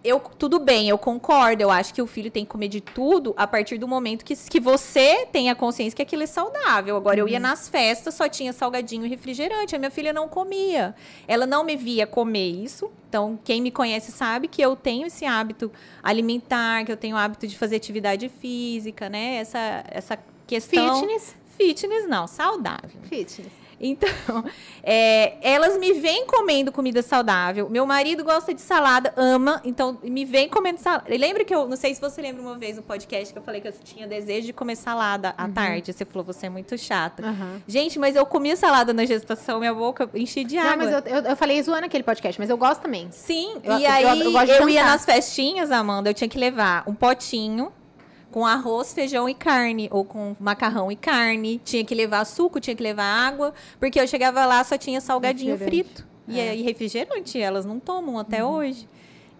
Eu, tudo bem, eu concordo. Eu acho que o filho tem que comer de tudo a partir do momento que, que você tenha consciência que aquilo é saudável. Agora, uhum. eu ia uhum. nas festas, só tinha salgadinho e refrigerante. A minha filha não comia. Ela não me via comer isso. Então, quem me conhece sabe que eu tenho esse hábito alimentar, que eu tenho o hábito de fazer atividade física, né? Essa, essa questão. Fitness? Fitness, não, saudável. Fitness. Então, <laughs> é, elas me vêm comendo comida saudável. Meu marido gosta de salada, ama, então me vem comendo salada. Lembra que eu, não sei se você lembra uma vez no podcast que eu falei que eu tinha desejo de comer salada à uhum. tarde. Você falou, você é muito chata. Uhum. Gente, mas eu comia salada na gestação, minha boca enchia de água. Não, mas eu, eu, eu falei zoando aquele podcast, mas eu gosto também. Sim, eu, e aí eu, eu ia nas festinhas, Amanda, eu tinha que levar um potinho com arroz, feijão e carne, ou com macarrão e carne. Tinha que levar suco, tinha que levar água, porque eu chegava lá só tinha salgadinho frito. E, é. e refrigerante, elas não tomam até uhum. hoje.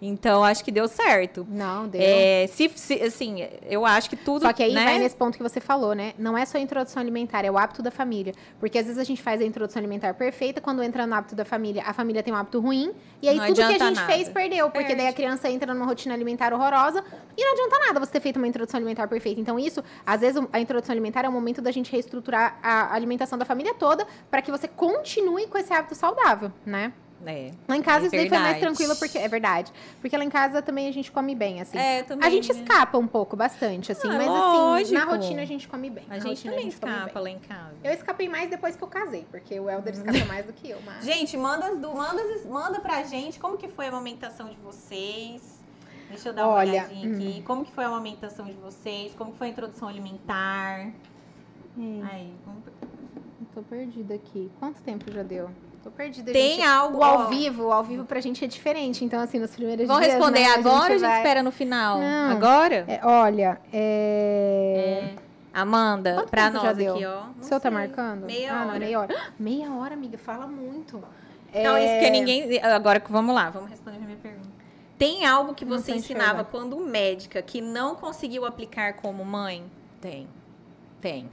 Então, acho que deu certo. Não, deu. É, se, se, assim, eu acho que tudo. Só que aí né? vai nesse ponto que você falou, né? Não é só a introdução alimentar, é o hábito da família. Porque às vezes a gente faz a introdução alimentar perfeita, quando entra no hábito da família, a família tem um hábito ruim, e aí não tudo que a gente nada. fez perdeu. Porque Perde. daí a criança entra numa rotina alimentar horrorosa e não adianta nada você ter feito uma introdução alimentar perfeita. Então, isso, às vezes, a introdução alimentar é o momento da gente reestruturar a alimentação da família toda para que você continue com esse hábito saudável, né? É, lá em casa é isso daí foi mais tranquilo, porque é verdade. Porque lá em casa também a gente come bem, assim. É, também. A gente né? escapa um pouco, bastante, assim. Ah, mas assim, na rotina a gente come bem. A gente também a gente escapa lá em casa. Eu escapei mais depois que eu casei, porque o Helder escapa <laughs> mais do que eu. Mas... Gente, manda, manda, manda pra gente como que foi a amamentação de vocês. Deixa eu dar uma Olha, olhadinha hum. aqui. Como que foi a amamentação de vocês? Como que foi a introdução alimentar? Hum. Aí, vamos... Eu tô perdida aqui. Quanto tempo já deu? Tô perdida. Tem gente. algo. O ao vivo, ao vivo pra gente é diferente. Então, assim, nos primeiros Vamos dias. Vamos responder né, agora a ou a gente vai... espera no final? Não, agora? É, olha, é... é... Amanda, Quanto pra nós aqui, ó. o seu tá marcando? Meia ah, hora. Não, meia hora. <gasps> Meia hora, amiga, fala muito. Então, é... isso que ninguém. Agora, vamos lá, vamos responder a minha pergunta. Tem algo que você ensinava quando médica que não conseguiu aplicar como mãe? Tem. Tem.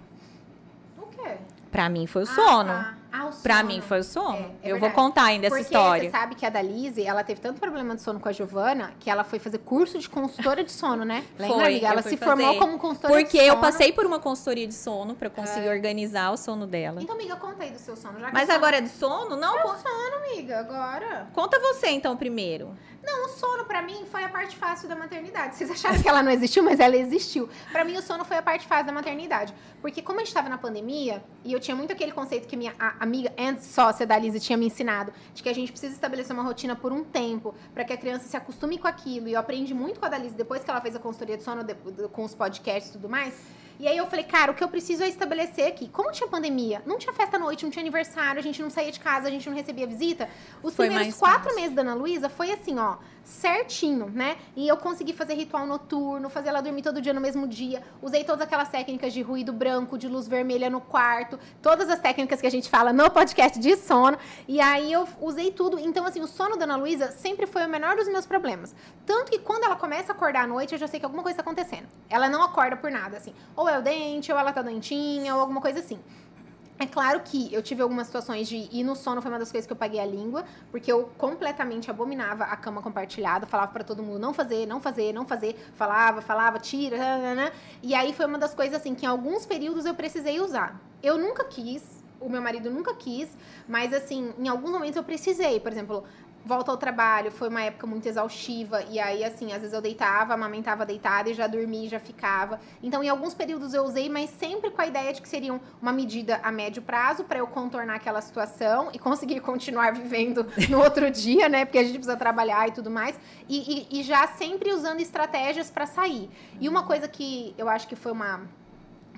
O quê? Pra mim foi o ah, sono. Tá. Ah, o sono. Pra mim foi o sono. É, é eu vou contar ainda Porque essa história. Você sabe que a Dalise, ela teve tanto problema de sono com a Giovana que ela foi fazer curso de consultora de sono, né? <laughs> Lembra, foi, amiga? Ela se fazer. formou como consultora Porque de sono. Porque eu passei por uma consultoria de sono pra conseguir é. organizar o sono dela. Então, amiga, conta aí do seu sono. Mas agora é do sono? Não. É sono, amiga, agora. Conta você então primeiro. Não, o sono para mim foi a parte fácil da maternidade. Vocês acharam que ela não existiu, mas ela existiu. Para mim o sono foi a parte fácil da maternidade, porque como a gente tava na pandemia e eu tinha muito aquele conceito que minha amiga and sócia da Lisa tinha me ensinado, de que a gente precisa estabelecer uma rotina por um tempo, para que a criança se acostume com aquilo. E eu aprendi muito com a Dalise depois que ela fez a consultoria de sono com os podcasts e tudo mais e aí eu falei, cara, o que eu preciso é estabelecer aqui. Como tinha pandemia, não tinha festa à noite, não tinha aniversário, a gente não saía de casa, a gente não recebia visita. Os foi primeiros quatro meses da Ana Luísa foi assim, ó, certinho, né? E eu consegui fazer ritual noturno, fazer ela dormir todo dia no mesmo dia. Usei todas aquelas técnicas de ruído branco, de luz vermelha no quarto, todas as técnicas que a gente fala no podcast de sono. E aí eu usei tudo. Então, assim, o sono da Ana Luísa sempre foi o menor dos meus problemas. Tanto que quando ela começa a acordar à noite, eu já sei que alguma coisa está acontecendo. Ela não acorda por nada, assim. Ou é o dente, ou ela tá doentinha, ou alguma coisa assim. É claro que eu tive algumas situações de ir no sono, foi uma das coisas que eu paguei a língua, porque eu completamente abominava a cama compartilhada, falava para todo mundo não fazer, não fazer, não fazer, falava, falava, tira, né? e aí foi uma das coisas assim que em alguns períodos eu precisei usar. Eu nunca quis, o meu marido nunca quis, mas assim, em alguns momentos eu precisei. Por exemplo, volta ao trabalho, foi uma época muito exaustiva. E aí, assim, às vezes eu deitava, amamentava deitada e já dormia, já ficava. Então, em alguns períodos eu usei, mas sempre com a ideia de que seriam uma medida a médio prazo para eu contornar aquela situação e conseguir <laughs> continuar vivendo no outro dia, né? Porque a gente precisa trabalhar e tudo mais. E, e, e já sempre usando estratégias para sair. E uma coisa que eu acho que foi uma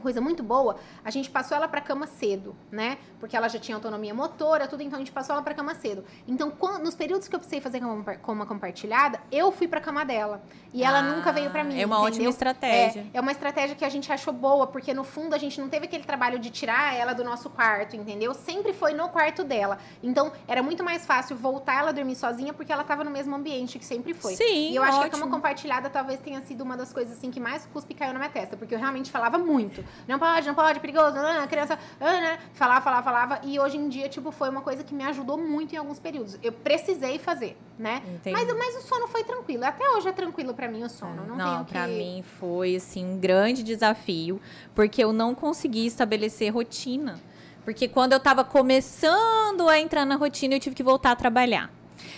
coisa muito boa, a gente passou ela para cama cedo, né? Porque ela já tinha autonomia motora, tudo, então a gente passou ela para cama cedo. Então, quando, nos períodos que eu precisei fazer cama, compartilhada, eu fui para cama dela. E ela ah, nunca veio para mim. É uma entendeu? ótima estratégia. É, é, uma estratégia que a gente achou boa, porque no fundo a gente não teve aquele trabalho de tirar ela do nosso quarto, entendeu? Sempre foi no quarto dela. Então, era muito mais fácil voltar ela a dormir sozinha, porque ela tava no mesmo ambiente que sempre foi. Sim. E eu ótimo. acho que a cama compartilhada talvez tenha sido uma das coisas assim que mais cuspe caiu na minha testa, porque eu realmente falava muito. Não pode, não pode, perigoso, a criança, né? Falava, falava, falava. E hoje em dia, tipo, foi uma coisa que me ajudou muito em alguns períodos. Eu precisei fazer, né? Mas, mas o sono foi tranquilo. Até hoje é tranquilo para mim o sono. Não, não para que... mim foi, assim, um grande desafio, porque eu não consegui estabelecer rotina. Porque quando eu estava começando a entrar na rotina, eu tive que voltar a trabalhar.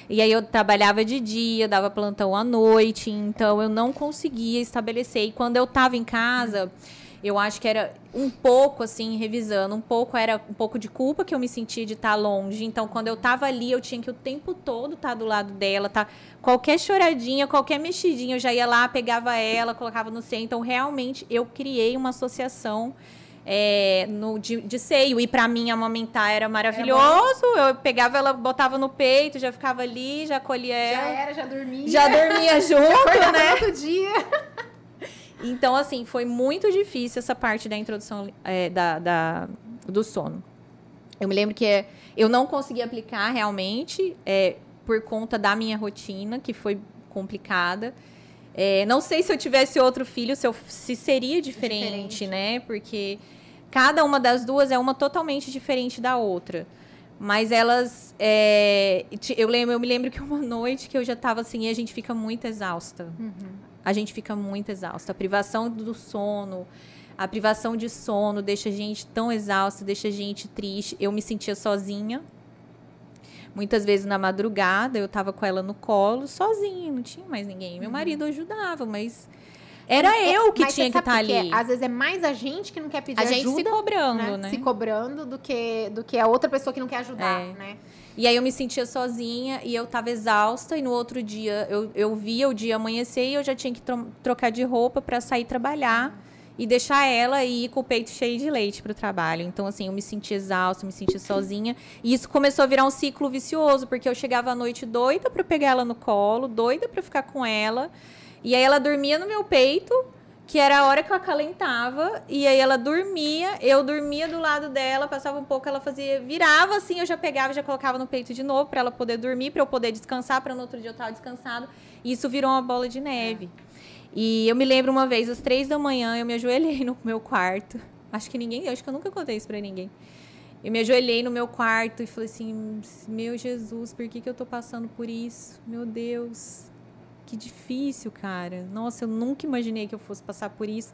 E aí eu trabalhava de dia, dava plantão à noite, então eu não conseguia estabelecer. E quando eu estava em casa, eu acho que era um pouco assim, revisando, um pouco era um pouco de culpa que eu me sentia de estar tá longe. Então, quando eu estava ali, eu tinha que o tempo todo estar tá do lado dela, tá? Qualquer choradinha, qualquer mexidinha, eu já ia lá, pegava ela, colocava no seio. Então, realmente, eu criei uma associação é, no, de, de, seio. E para mim, amamentar era maravilhoso. É eu pegava ela, botava no peito, já ficava ali, já colhia ela. Já era, já dormia. Já dormia <laughs> junto, já né? Todo dia. Então, assim, foi muito difícil essa parte da introdução é, da, da, do sono. Eu me lembro que eu não consegui aplicar realmente é, por conta da minha rotina, que foi complicada. É, não sei se eu tivesse outro filho, se, eu, se seria diferente, diferente, né? Porque cada uma das duas é uma totalmente diferente da outra. Mas elas. É, eu, lembro, eu me lembro que uma noite que eu já estava assim, e a gente fica muito exausta. Uhum a gente fica muito exausta. A privação do sono, a privação de sono deixa a gente tão exausta, deixa a gente triste. Eu me sentia sozinha. Muitas vezes na madrugada eu estava com ela no colo, sozinha, não tinha mais ninguém. Meu uhum. marido ajudava, mas era eu que mas tinha que estar tá ali. É? Às vezes é mais a gente que não quer pedir ajuda. A gente se cobrando, né? né? Se cobrando do que, do que a outra pessoa que não quer ajudar, é. né? E aí eu me sentia sozinha e eu tava exausta. E no outro dia eu, eu via o dia amanhecer e eu já tinha que trocar de roupa para sair trabalhar e deixar ela ir com o peito cheio de leite para o trabalho. Então, assim, eu me sentia exausta, me sentia sozinha. E isso começou a virar um ciclo vicioso, porque eu chegava à noite doida para pegar ela no colo, doida para ficar com ela. E aí ela dormia no meu peito que era a hora que eu acalentava, e aí ela dormia, eu dormia do lado dela, passava um pouco, ela fazia, virava assim, eu já pegava, já colocava no peito de novo para ela poder dormir, para eu poder descansar, para no outro dia eu estar descansado. E isso virou uma bola de neve. E eu me lembro uma vez, às três da manhã, eu me ajoelhei no meu quarto. Acho que ninguém, acho que eu nunca contei isso para ninguém. Eu me ajoelhei no meu quarto e falei assim: Meu Jesus, por que, que eu tô passando por isso? Meu Deus, que difícil, cara. Nossa, eu nunca imaginei que eu fosse passar por isso.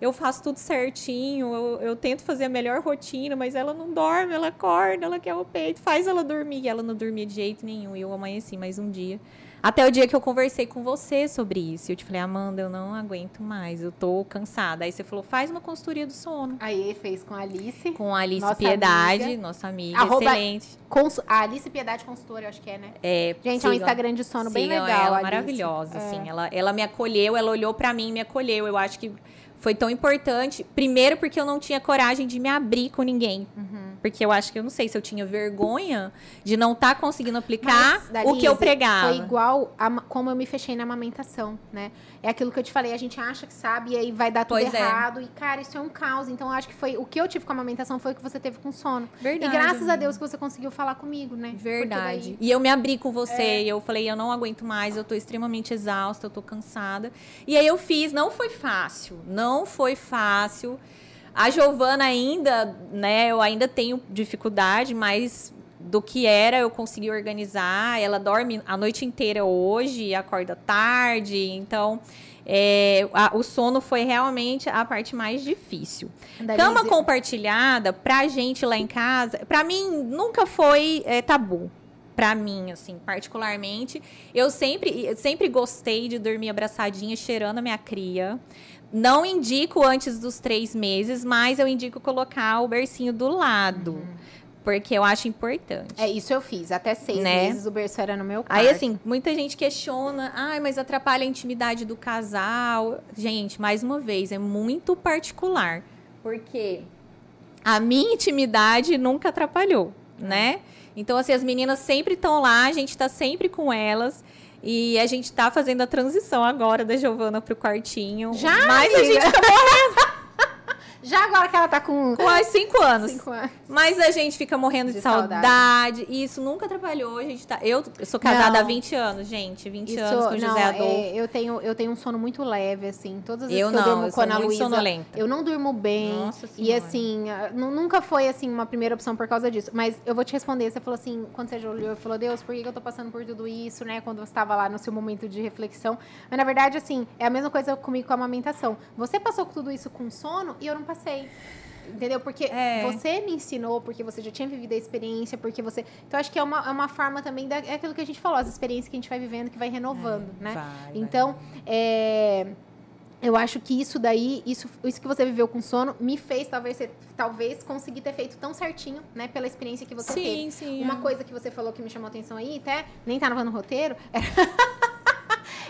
Eu faço tudo certinho, eu, eu tento fazer a melhor rotina, mas ela não dorme, ela acorda, ela quer o peito, faz ela dormir. E ela não dormia de jeito nenhum. E eu amanheci mais um dia. Até o dia que eu conversei com você sobre isso. Eu te falei, Amanda, eu não aguento mais, eu tô cansada. Aí você falou, faz uma consultoria do sono. Aí fez com a Alice. Com a Alice nossa Piedade, amiga. nossa amiga, Arroba excelente. A Alice Piedade Consultora, eu acho que é, né? É. Gente, sigam, é um Instagram de sono bem legal. Ela, maravilhosa, é. assim. Ela, ela me acolheu, ela olhou para mim e me acolheu. Eu acho que foi tão importante. Primeiro, porque eu não tinha coragem de me abrir com ninguém. Uhum. Porque eu acho que eu não sei se eu tinha vergonha de não estar tá conseguindo aplicar Mas, o que eu pregava. Foi igual a, como eu me fechei na amamentação, né? É aquilo que eu te falei, a gente acha que sabe e aí vai dar tudo pois é. errado. É. E, cara, isso é um caos. Então, eu acho que foi o que eu tive com a amamentação foi o que você teve com sono. Verdade. E graças a Deus que você conseguiu falar comigo, né? Verdade. Daí... E eu me abri com você é. e eu falei, eu não aguento mais, eu tô extremamente exausta, eu tô cansada. E aí eu fiz, não foi fácil. Não foi fácil. A Giovana ainda, né, eu ainda tenho dificuldade, mas do que era eu consegui organizar. Ela dorme a noite inteira hoje, acorda tarde, então é, a, o sono foi realmente a parte mais difícil. Da Cama Lizzie. compartilhada, pra gente lá em casa, pra mim nunca foi é, tabu. Pra mim, assim, particularmente. Eu sempre, eu sempre gostei de dormir abraçadinha, cheirando a minha cria. Não indico antes dos três meses, mas eu indico colocar o bercinho do lado. Uhum. Porque eu acho importante. É, isso eu fiz. Até seis né? meses o berço era no meu quarto. Aí, assim, muita gente questiona. Ai, mas atrapalha a intimidade do casal. Gente, mais uma vez, é muito particular. Porque a minha intimidade nunca atrapalhou, né? Então, assim, as meninas sempre estão lá, a gente está sempre com elas. E a gente está fazendo a transição agora da Giovana pro quartinho. Já? Mas a gente tá morrendo. <laughs> Já agora que ela tá com. Quase cinco anos. Cinco anos. Mas a gente fica morrendo de, de saudade. saudade. E isso nunca atrapalhou. A gente tá... eu, eu sou casada não. há 20 anos, gente. 20 isso, anos com o José Adolfo. É, eu, tenho, eu tenho um sono muito leve, assim. Todas as vezes eu que não, eu durmo eu com a Luísa. Eu não durmo bem. Nossa senhora. E assim, nunca foi assim uma primeira opção por causa disso. Mas eu vou te responder. Você falou assim, quando você olhou, falou, Deus, por que eu tô passando por tudo isso, né? Quando você estava lá no seu momento de reflexão. Mas na verdade, assim, é a mesma coisa comigo com a amamentação. Você passou com tudo isso com sono e eu não passei. Entendeu? Porque é. você me ensinou, porque você já tinha vivido a experiência, porque você. Então, acho que é uma, é uma forma também. Da, é aquilo que a gente falou, as experiências que a gente vai vivendo, que vai renovando, é, né? Vai, então, vai. É, eu acho que isso daí, isso, isso que você viveu com sono, me fez talvez, talvez conseguir ter feito tão certinho, né? Pela experiência que você sim, teve. Sim, Uma coisa que você falou que me chamou a atenção aí, até nem tava no roteiro, era.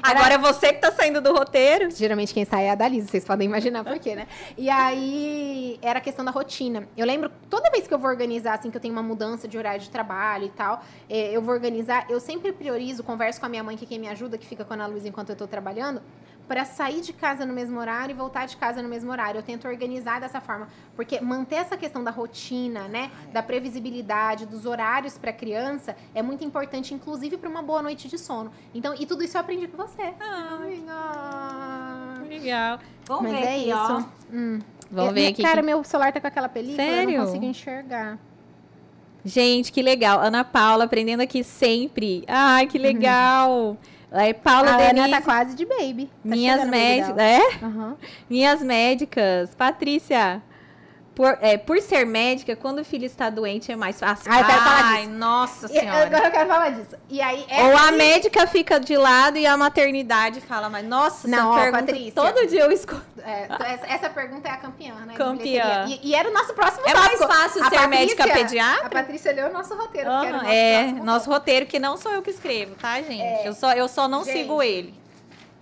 Agora é você que tá saindo do roteiro. Geralmente quem sai é a Dalisa, vocês podem imaginar por quê, né? E aí era a questão da rotina. Eu lembro, toda vez que eu vou organizar, assim, que eu tenho uma mudança de horário de trabalho e tal, é, eu vou organizar, eu sempre priorizo, converso com a minha mãe, que é quem me ajuda, que fica com a Ana Luísa enquanto eu tô trabalhando, para sair de casa no mesmo horário e voltar de casa no mesmo horário. Eu tento organizar dessa forma, porque manter essa questão da rotina, né, da previsibilidade, dos horários para a criança é muito importante, inclusive para uma boa noite de sono. Então, e tudo isso eu aprendi com você. Ah, legal. Legal. Vamos Mas ver é aqui, isso. Hum. Vamos ver aqui. Cara, que... meu celular tá com aquela película, Sério? eu não consigo enxergar. Gente, que legal. Ana Paula aprendendo aqui sempre. Ai, que legal. Uhum. Aí, Paula a Denise, Ana tá quase de baby. Tá minhas médicas, é? Uhum. Minhas médicas. Patrícia, por, é, por ser médica, quando o filho está doente é mais fácil. Ah, eu quero falar disso. nossa senhora. agora eu quero falar disso. E aí, é Ou a médica fica de lado e a maternidade fala, mas nossa, não, ó, Patrícia, todo dia eu escuto. É, essa pergunta é a campeã, né? Campeã. E, e, era o nosso próximo É tópico. mais fácil a ser Patrícia, médica pediatra? A Patrícia leu o nosso roteiro. Uhum, nosso é, nosso roteiro, que não sou eu que escrevo, tá, gente? É, eu, só, eu só não gente, sigo ele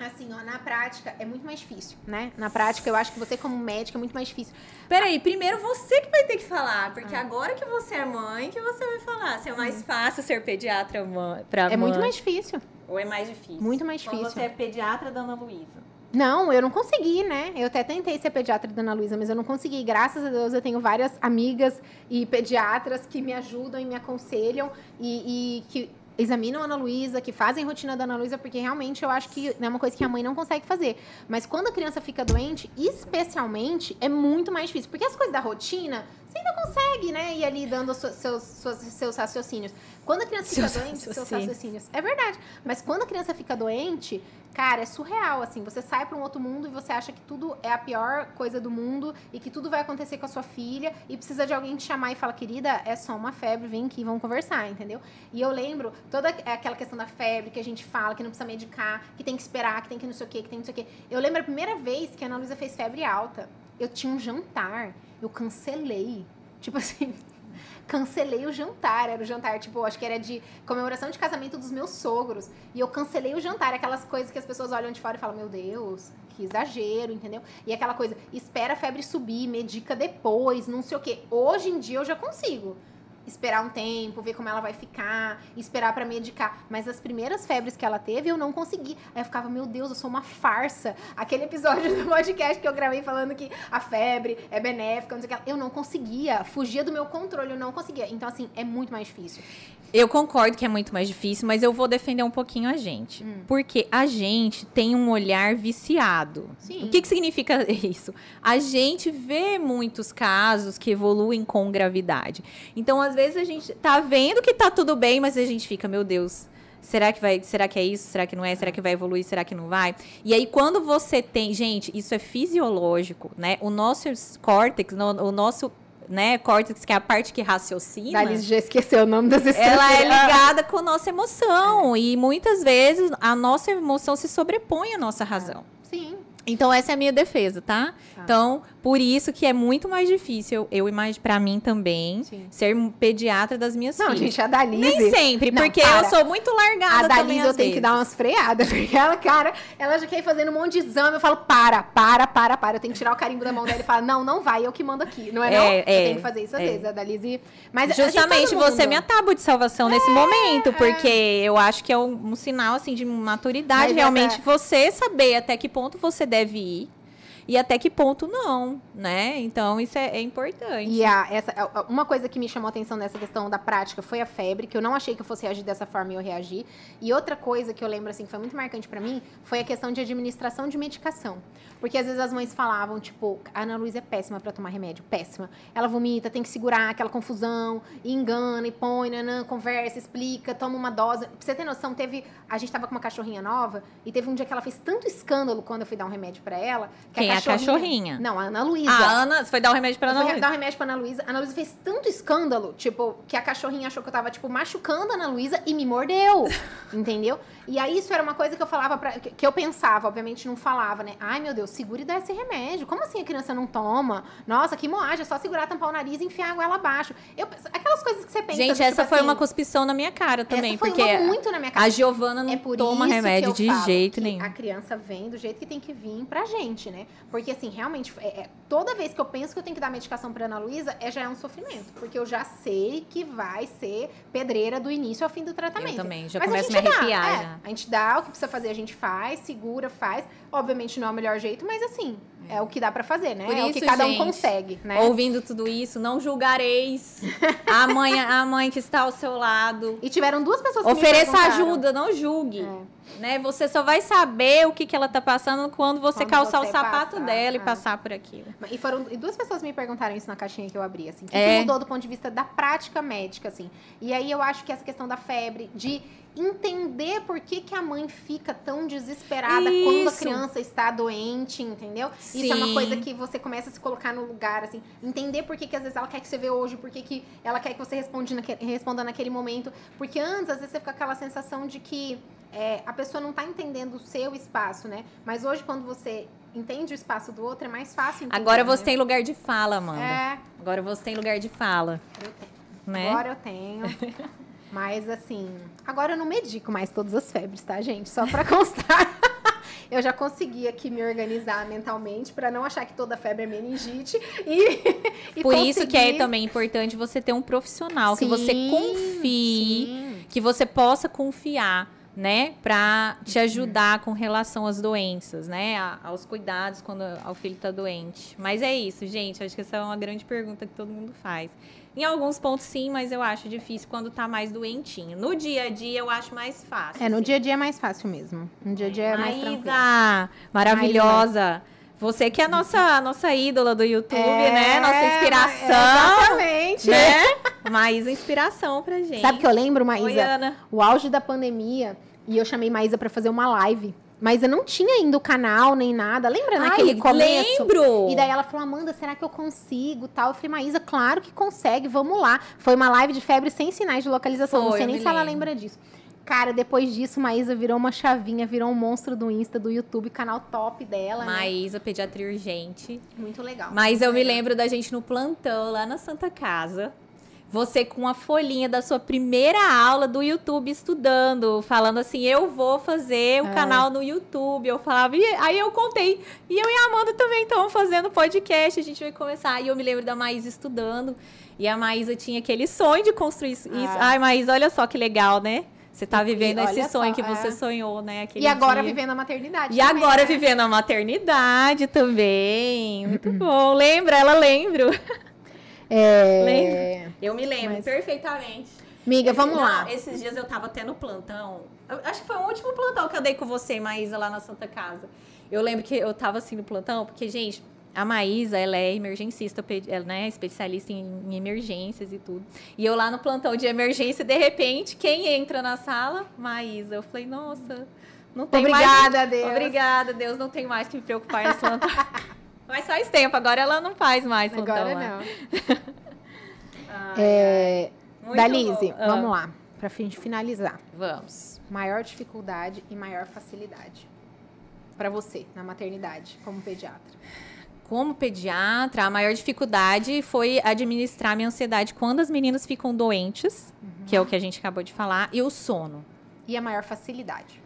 assim, ó, na prática é muito mais difícil, né? Na prática, eu acho que você, como médica, é muito mais difícil. Peraí, primeiro você que vai ter que falar, porque ah. agora que você é mãe, que você vai falar. Se é mais hum. fácil ser pediatra mãe, pra é mãe. muito mais difícil. Ou é mais difícil? Muito mais difícil. Quando você é pediatra da Ana Luísa. Não, eu não consegui, né? Eu até tentei ser pediatra da Ana Luísa, mas eu não consegui. Graças a Deus eu tenho várias amigas e pediatras que me ajudam e me aconselham e, e que examinam a Ana Luísa, que fazem rotina da Ana Luísa, porque realmente eu acho que é uma coisa que a mãe não consegue fazer. Mas quando a criança fica doente, especialmente, é muito mais difícil. Porque as coisas da rotina, você ainda consegue, né? Ir ali dando seus, seus, seus raciocínios. Quando a criança fica seus doente, seus raciocínios. É verdade. Mas quando a criança fica doente, cara, é surreal, assim. Você sai para um outro mundo e você acha que tudo é a pior coisa do mundo e que tudo vai acontecer com a sua filha e precisa de alguém te chamar e falar, querida, é só uma febre, vem aqui, vamos conversar, entendeu? E eu lembro toda aquela questão da febre que a gente fala, que não precisa medicar, que tem que esperar, que tem que não sei o quê, que tem não sei o quê. Eu lembro a primeira vez que a Ana Luísa fez febre alta. Eu tinha um jantar, eu cancelei. Tipo assim, cancelei o jantar. Era o jantar, tipo, acho que era de comemoração de casamento dos meus sogros. E eu cancelei o jantar, aquelas coisas que as pessoas olham de fora e falam, meu Deus, que exagero, entendeu? E aquela coisa, espera a febre subir, medica depois, não sei o quê. Hoje em dia eu já consigo esperar um tempo, ver como ela vai ficar, esperar para medicar. Mas as primeiras febres que ela teve, eu não consegui. Aí eu ficava, meu Deus, eu sou uma farsa. Aquele episódio <laughs> do podcast que eu gravei falando que a febre é benéfica, não sei o que. Eu não conseguia, fugia do meu controle, eu não conseguia. Então, assim, é muito mais difícil. Eu concordo que é muito mais difícil, mas eu vou defender um pouquinho a gente. Hum. Porque a gente tem um olhar viciado. Sim. O que, que significa <laughs> isso? A gente vê muitos casos que evoluem com gravidade. Então, às vezes, a gente tá vendo que tá tudo bem, mas a gente fica, meu Deus, Será que vai, será que é isso? Será que não é? Será que vai evoluir? Será que não vai? E aí quando você tem, gente, isso é fisiológico, né? O nosso córtex, o nosso né, córtex, que é a parte que raciocina. Alice já esqueceu o nome das estruturas. Ela é ligada com a nossa emoção. É. E muitas vezes a nossa emoção se sobrepõe à nossa razão. Sim. Então, essa é a minha defesa, tá? tá. Então, por isso que é muito mais difícil, eu imagino, para mim também, Sim. ser pediatra das minhas não, filhas. Não, gente, a Dalise... Nem sempre, não, porque eu sou muito largada A Dalise eu tenho que dar umas freadas, <laughs> porque ela, cara, ela já quer ir fazendo um monte de exame, eu falo, para, para, para, para. Eu tenho que tirar o carimbo da mão dela e falar, não, não vai, eu que mando aqui, não é, é não? É, eu tenho que fazer isso às é. vezes, a Dalise... Mas Justamente, você é minha tábua de salvação é, nesse momento, porque eu acho que é um, um sinal, assim, de maturidade, Mas realmente, essa... você saber até que ponto você deve ir, e até que ponto não, né? Então isso é, é importante. E a, essa, uma coisa que me chamou a atenção nessa questão da prática foi a febre, que eu não achei que eu fosse reagir dessa forma e eu reagi. E outra coisa que eu lembro assim que foi muito marcante para mim foi a questão de administração de medicação. Porque às vezes as mães falavam, tipo, a Ana Luísa é péssima para tomar remédio, péssima. Ela vomita, tem que segurar aquela confusão, e engana, e põe, nanã, conversa, explica, toma uma dose. Pra você ter noção, teve. A gente tava com uma cachorrinha nova, e teve um dia que ela fez tanto escambalo quando eu fui dar um remédio para ela. Que Quem a cachorrinha, a cachorrinha? Não, a Ana Luísa. A Ana, você foi dar um remédio pra Ana Luísa? dar um remédio pra Ana Luísa. A Ana Luísa fez tanto escândalo, tipo, que a cachorrinha achou que eu tava, tipo, machucando a Ana Luísa e me mordeu. <laughs> entendeu? E aí isso era uma coisa que eu falava pra, que eu pensava, obviamente não falava, né? Ai, meu Deus, segure e dá esse remédio. Como assim a criança não toma? Nossa, que moagem, é só segurar, tampar o nariz e enfiar água lá abaixo. Eu, aquelas coisas que você pensa. Gente, tipo essa foi assim, uma cuspição na minha cara também, porque muito na minha cara. A Giovana não é toma remédio de jeito nenhum. A criança vem do jeito que tem que vir pra gente, né? Porque assim, realmente, é, é, toda vez que eu penso que eu tenho que dar medicação pra Ana Luísa, é, já é um sofrimento. Porque eu já sei que vai ser pedreira do início ao fim do tratamento. Eu também, já Mas começo a me arrepiar. Dá, é, a gente dá o que precisa fazer, a gente faz, segura, faz. Obviamente não é o melhor jeito, mas assim, é o que dá para fazer, né? Por é isso, o que cada gente, um consegue, né? Ouvindo tudo isso, não julgareis a <laughs> mãe, a mãe que está ao seu lado. E tiveram duas pessoas que Ofereça ajuda, não julgue. É. Né? Você só vai saber o que, que ela tá passando quando você quando calçar você o sapato passar, dela é. e passar por aquilo. E foram e duas pessoas me perguntaram isso na caixinha que eu abri, assim, o que, é. que mudou do ponto de vista da prática médica, assim. E aí eu acho que essa questão da febre, de entender por que, que a mãe fica tão desesperada Isso. quando a criança está doente, entendeu? Sim. Isso é uma coisa que você começa a se colocar no lugar, assim, entender por que, que às vezes ela quer que você vê hoje, por que, que ela quer que você responda naquele, responda naquele momento. Porque antes, às vezes, você fica com aquela sensação de que é, a pessoa não está entendendo o seu espaço, né? Mas hoje, quando você entende o espaço do outro, é mais fácil entender. Agora você né? tem lugar de fala, Amanda. É. Agora você tem lugar de fala. Eu tenho. Né? Agora eu tenho. <laughs> Mas assim, agora eu não medico mais todas as febres, tá, gente? Só para <laughs> constar. eu já consegui aqui me organizar mentalmente para não achar que toda febre é meningite e, <laughs> e Por conseguir... isso que é também importante você ter um profissional sim, que você confie, sim. que você possa confiar né, para te ajudar com relação às doenças, né, aos cuidados quando o filho está doente. Mas é isso, gente. Acho que essa é uma grande pergunta que todo mundo faz. Em alguns pontos sim, mas eu acho difícil quando tá mais doentinho. No dia a dia eu acho mais fácil. É, no dia a dia é mais fácil mesmo. No dia a dia é mais tranquilo. Maísa, maravilhosa. Você que é a nossa, nossa ídola do YouTube, é, né? Nossa inspiração. Exatamente. Né? <laughs> Maísa, inspiração pra gente. Sabe que eu lembro, Maísa? Oi. O auge da pandemia, e eu chamei Maísa para fazer uma live. Mas eu não tinha ainda o canal nem nada. Lembra Ai, naquele começo? Lembro! E daí ela falou: Amanda, será que eu consigo? Tal. Eu falei, Maísa, claro que consegue, vamos lá. Foi uma live de febre sem sinais de localização. Foi, não sei nem se lembro. ela lembra disso. Cara, depois disso, Maísa virou uma chavinha, virou um monstro do Insta, do YouTube, canal top dela. Né? Maísa, né? pediatria urgente. Muito legal. Mas eu me lembro da gente no plantão, lá na Santa Casa você com a folhinha da sua primeira aula do YouTube estudando, falando assim, eu vou fazer o é. canal no YouTube. Eu falava, e aí eu contei. E eu e a Amanda também estamos fazendo podcast, a gente vai começar. E eu me lembro da Maísa estudando. E a Maísa tinha aquele sonho de construir isso. Ah. Ai, Maísa, olha só que legal, né? Você está vivendo e, esse sonho só, que você é. sonhou, né? e agora dia. vivendo a maternidade. E também, agora né? vivendo a maternidade também. Muito <clears throat> bom. Lembra? Ela lembra. <laughs> É... Lembra? Eu me lembro Mas... perfeitamente. Miga, vamos não, lá. Esses dias eu tava até no plantão. acho que foi o último plantão que eu dei com você, Maísa, lá na Santa Casa. Eu lembro que eu tava assim no plantão, porque, gente, a Maísa, ela é emergencista, ela né, especialista em, em, emergências e tudo. E eu lá no plantão de emergência, de repente, quem entra na sala? Maísa. Eu falei, nossa, não tem Obrigada, mais... Deus. Obrigada, Deus. Não tem mais que me preocupar nesse plantão. <laughs> Mas faz tempo, agora ela não faz mais. Agora não. <laughs> ai, é, Dalise, ah. vamos lá, para a gente finalizar. Vamos. Maior dificuldade e maior facilidade para você na maternidade, como pediatra. Como pediatra, a maior dificuldade foi administrar minha ansiedade quando as meninas ficam doentes, uhum. que é o que a gente acabou de falar, e o sono. E a maior facilidade?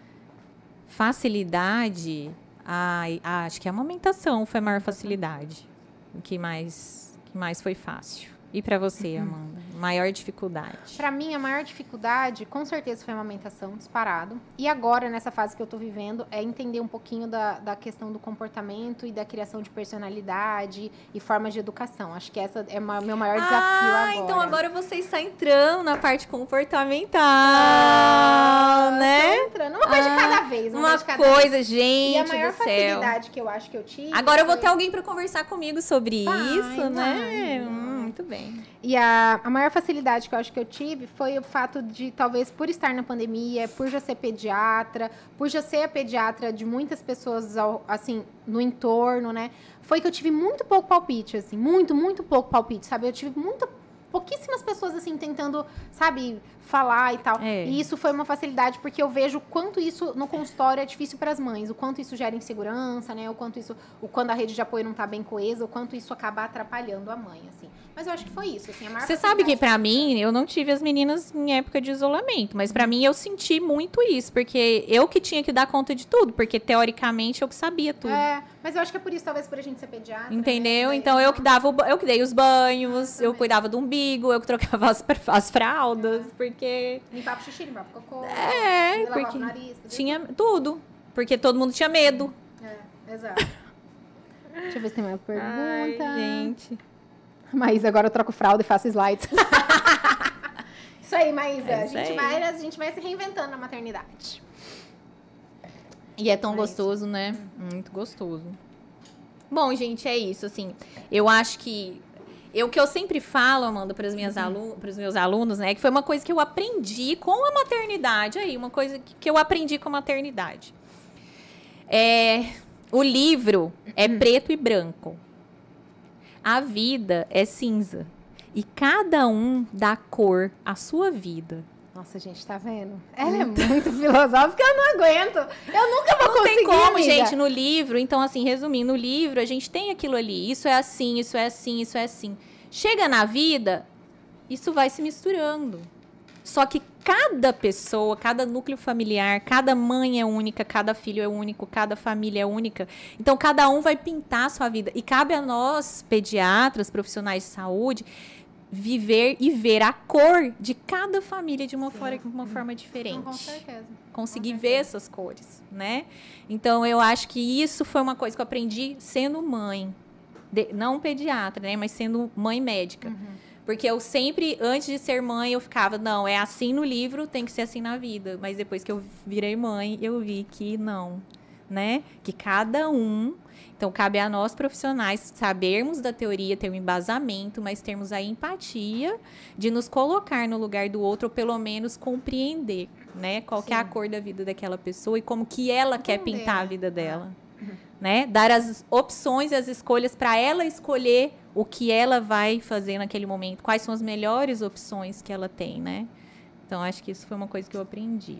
Facilidade, Ai, acho que a amamentação foi a maior facilidade. O que mais, que mais foi fácil. E para você, uhum. Amanda? Maior dificuldade? Para mim, a maior dificuldade, com certeza, foi a amamentação, disparado. E agora, nessa fase que eu tô vivendo, é entender um pouquinho da, da questão do comportamento e da criação de personalidade e formas de educação. Acho que essa é o meu maior desafio ah, agora. então agora você está entrando na parte comportamental, ah, né? entrando. Uma coisa ah, de cada vez. Uma, uma coisa, vez. gente E a maior facilidade que eu acho que eu tive... Agora eu vou ter alguém para conversar comigo sobre vai, isso, né? Hum, muito bem. E a, a maior facilidade que eu acho que eu tive foi o fato de, talvez, por estar na pandemia, por já ser pediatra, por já ser a pediatra de muitas pessoas, assim, no entorno, né? Foi que eu tive muito pouco palpite, assim, muito, muito pouco palpite, sabe? Eu tive muita pouquíssimas pessoas assim tentando, sabe, falar e tal. É. E isso foi uma facilidade porque eu vejo o quanto isso no consultório é difícil para as mães, o quanto isso gera insegurança, né? O quanto isso, o quando a rede de apoio não está bem coesa, o quanto isso acaba atrapalhando a mãe, assim. Mas eu acho que foi isso, assim, Você sabe que para mim, eu não tive as meninas em época de isolamento, mas para mim eu senti muito isso, porque eu que tinha que dar conta de tudo, porque teoricamente eu que sabia tudo. É, mas eu acho que é por isso talvez por a gente ser pediatra. Né? Entendeu? Né? Então eu que dava, eu que dei os banhos, eu, eu cuidava do umbigo, eu que trocava <laughs> as, as fraldas, porque limpava o xixi, limpava o cocô, é, porque nariz, tinha tudo, porque todo mundo tinha medo. É, exato. <laughs> Deixa eu ver se tem uma pergunta. Ai, gente. Maísa, agora eu troco fralda e faço slides. <laughs> isso aí, Maísa. É isso a, gente aí. Vai, a gente vai se reinventando na maternidade. E é tão é gostoso, né? Muito gostoso. Bom, gente, é isso. Assim, eu acho que eu que eu sempre falo, Amanda, para os uhum. os meus alunos, né, que foi uma coisa que eu aprendi com a maternidade, aí uma coisa que, que eu aprendi com a maternidade. É, o livro é uhum. preto e branco. A vida é cinza. E cada um dá cor à sua vida. Nossa, gente, tá vendo? Ela é muito filosófica, eu não aguento. Eu nunca vou não conseguir. Não tem como, amiga. gente, no livro. Então, assim, resumindo, no livro a gente tem aquilo ali. Isso é assim, isso é assim, isso é assim. Chega na vida, isso vai se misturando. Só que cada pessoa, cada núcleo familiar, cada mãe é única, cada filho é único, cada família é única. Então, cada um vai pintar a sua vida. E cabe a nós, pediatras, profissionais de saúde, viver e ver a cor de cada família de uma, forma, uma forma diferente. com certeza. Conseguir com certeza. ver essas cores, né? Então eu acho que isso foi uma coisa que eu aprendi sendo mãe, de, não pediatra, né? Mas sendo mãe médica. Uhum. Porque eu sempre, antes de ser mãe, eu ficava, não, é assim no livro, tem que ser assim na vida. Mas depois que eu virei mãe, eu vi que não, né? Que cada um. Então, cabe a nós profissionais sabermos da teoria, ter um embasamento, mas termos a empatia de nos colocar no lugar do outro, ou pelo menos compreender, né? Qual Sim. é a cor da vida daquela pessoa e como que ela Entender. quer pintar a vida dela. Uhum. Né? Dar as opções e as escolhas para ela escolher o que ela vai fazer naquele momento, quais são as melhores opções que ela tem, né? Então acho que isso foi uma coisa que eu aprendi.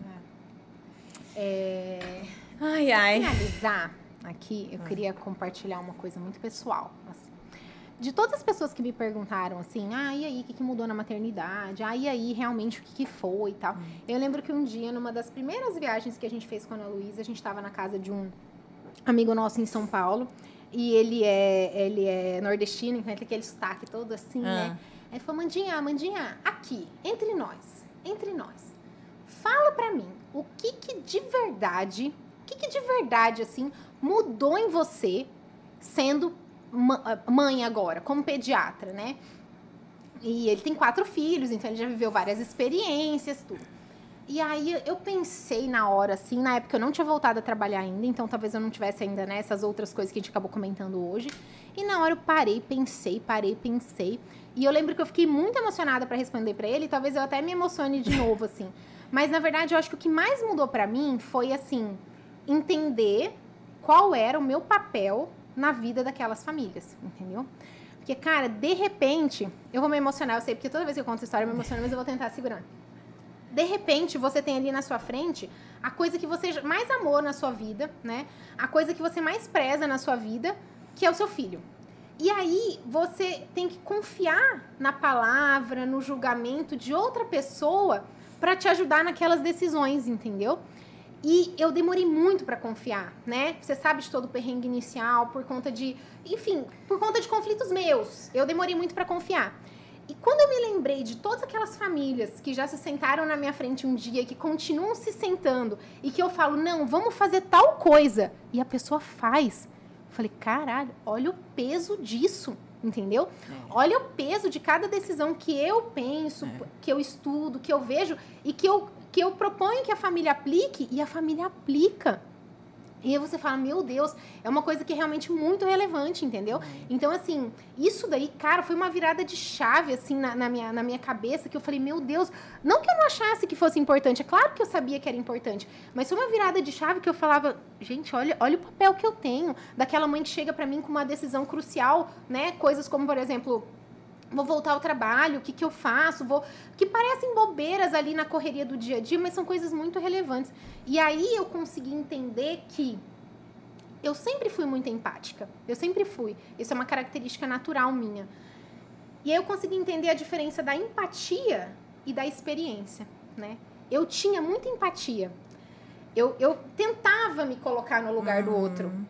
É... ai, ai. Pra finalizar aqui, eu ah. queria compartilhar uma coisa muito pessoal. Assim. De todas as pessoas que me perguntaram assim, ah, e aí, o que, que mudou na maternidade? Ah, e aí, realmente, o que, que foi e tal. Hum. Eu lembro que um dia, numa das primeiras viagens que a gente fez com a Ana Luísa, a gente estava na casa de um amigo nosso em São Paulo e ele é, ele é nordestino, então ele tem aquele sotaque todo assim, né? ah. né? Aí ele falou, Mandinha, Mandinha, aqui, entre nós, entre nós, fala pra mim, o que que de verdade, que que de verdade, assim, mudou em você sendo mãe agora, como pediatra, né? E ele tem quatro filhos, então ele já viveu várias experiências, tudo. E aí eu pensei na hora, assim, na época eu não tinha voltado a trabalhar ainda, então talvez eu não tivesse ainda nessas né, outras coisas que a gente acabou comentando hoje. E na hora eu parei, pensei, parei, pensei. E eu lembro que eu fiquei muito emocionada para responder para ele, talvez eu até me emocione de novo, assim. Mas na verdade eu acho que o que mais mudou para mim foi, assim, entender qual era o meu papel na vida daquelas famílias, entendeu? Porque, cara, de repente, eu vou me emocionar, eu sei, porque toda vez que eu conto essa história eu me emociono, mas eu vou tentar segurar de repente você tem ali na sua frente a coisa que você mais amou na sua vida, né? A coisa que você mais preza na sua vida, que é o seu filho. E aí você tem que confiar na palavra, no julgamento de outra pessoa para te ajudar naquelas decisões, entendeu? E eu demorei muito para confiar, né? Você sabe de todo o perrengue inicial por conta de, enfim, por conta de conflitos meus. Eu demorei muito para confiar. E quando eu me lembrei de todas aquelas famílias que já se sentaram na minha frente um dia, que continuam se sentando, e que eu falo, não, vamos fazer tal coisa, e a pessoa faz. Eu falei, caralho, olha o peso disso, entendeu? É. Olha o peso de cada decisão que eu penso, é. que eu estudo, que eu vejo, e que eu, que eu proponho que a família aplique, e a família aplica. E aí você fala, meu Deus, é uma coisa que é realmente muito relevante, entendeu? Então, assim, isso daí, cara, foi uma virada de chave, assim, na, na, minha, na minha cabeça, que eu falei, meu Deus, não que eu não achasse que fosse importante, é claro que eu sabia que era importante, mas foi uma virada de chave que eu falava, gente, olha, olha o papel que eu tenho, daquela mãe que chega para mim com uma decisão crucial, né? Coisas como, por exemplo, vou voltar ao trabalho, o que, que eu faço, vou. Que parecem bobeiras ali na correria do dia a dia, mas são coisas muito relevantes. E aí eu consegui entender que eu sempre fui muito empática. Eu sempre fui. Isso é uma característica natural minha. E aí eu consegui entender a diferença da empatia e da experiência, né? Eu tinha muita empatia. Eu, eu tentava me colocar no lugar uhum. do outro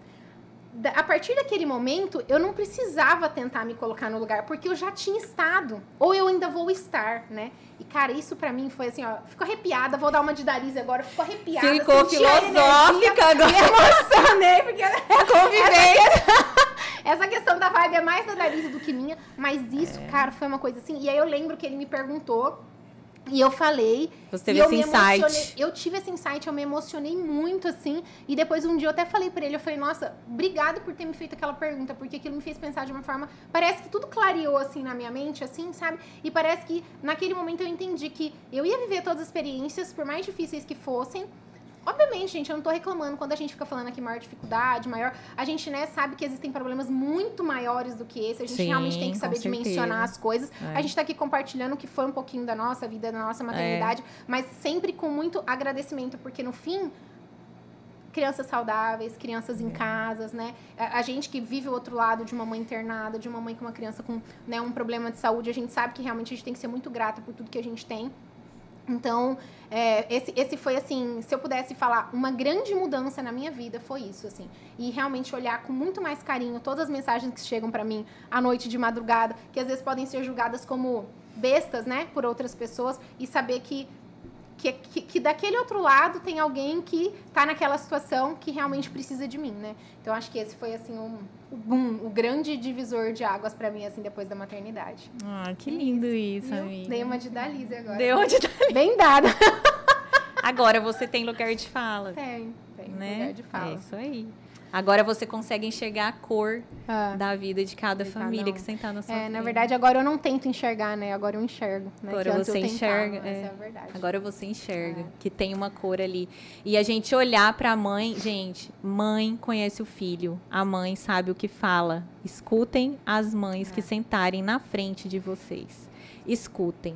a partir daquele momento, eu não precisava tentar me colocar no lugar, porque eu já tinha estado. Ou eu ainda vou estar, né? E, cara, isso para mim foi assim, ó. Fico arrepiada, vou dar uma de Darize agora, fico arrepiada. Ficou filosófica agora. Me emocionei, porque. É convivência. Essa questão da vibe é mais da Darize do que minha, mas isso, é. cara, foi uma coisa assim. E aí eu lembro que ele me perguntou e eu falei. Você teve esse insight. Eu tive esse insight, eu me emocionei muito, assim. E depois um dia eu até falei para ele, eu falei, nossa, obrigado por ter me feito aquela pergunta, porque aquilo me fez pensar de uma forma. Parece que tudo clareou, assim, na minha mente, assim, sabe? E parece que naquele momento eu entendi que eu ia viver todas as experiências, por mais difíceis que fossem, Obviamente, gente, eu não tô reclamando quando a gente fica falando aqui maior dificuldade, maior. A gente, né, sabe que existem problemas muito maiores do que esse. A gente Sim, realmente tem que saber dimensionar as coisas. É. A gente tá aqui compartilhando o que foi um pouquinho da nossa vida, da nossa maternidade, é. mas sempre com muito agradecimento, porque no fim, crianças saudáveis, crianças em é. casas, né? A, a, gente que vive o outro lado de uma mãe internada, de uma mãe com uma criança com né, um problema de saúde, a gente sabe que realmente a gente tem que ser muito grata por tudo que a gente tem. Então, é, esse, esse foi assim, se eu pudesse falar, uma grande mudança na minha vida foi isso, assim. E realmente olhar com muito mais carinho todas as mensagens que chegam para mim à noite de madrugada, que às vezes podem ser julgadas como bestas, né, por outras pessoas, e saber que que, que, que, daquele outro lado tem alguém que está naquela situação que realmente precisa de mim, né? Então acho que esse foi assim um, um, um grande divisor de águas para mim assim depois da maternidade. Ah, que lindo isso, isso amiga. Dei uma de Dalise agora. Deu uma de Dalise. Bem dada. agora você tem lugar de fala. Tem, tem né? lugar de fala. É isso aí. Agora você consegue enxergar a cor ah, da vida de cada de família cada um. que sentar na sua É, frente. na verdade, agora eu não tento enxergar, né? Agora eu enxergo. Né? Agora que você enxerga. Tentava, é. é verdade. Agora você enxerga é. que tem uma cor ali. E a gente olhar para a mãe, gente, mãe conhece o filho. A mãe sabe o que fala. Escutem as mães é. que sentarem na frente de vocês. Escutem.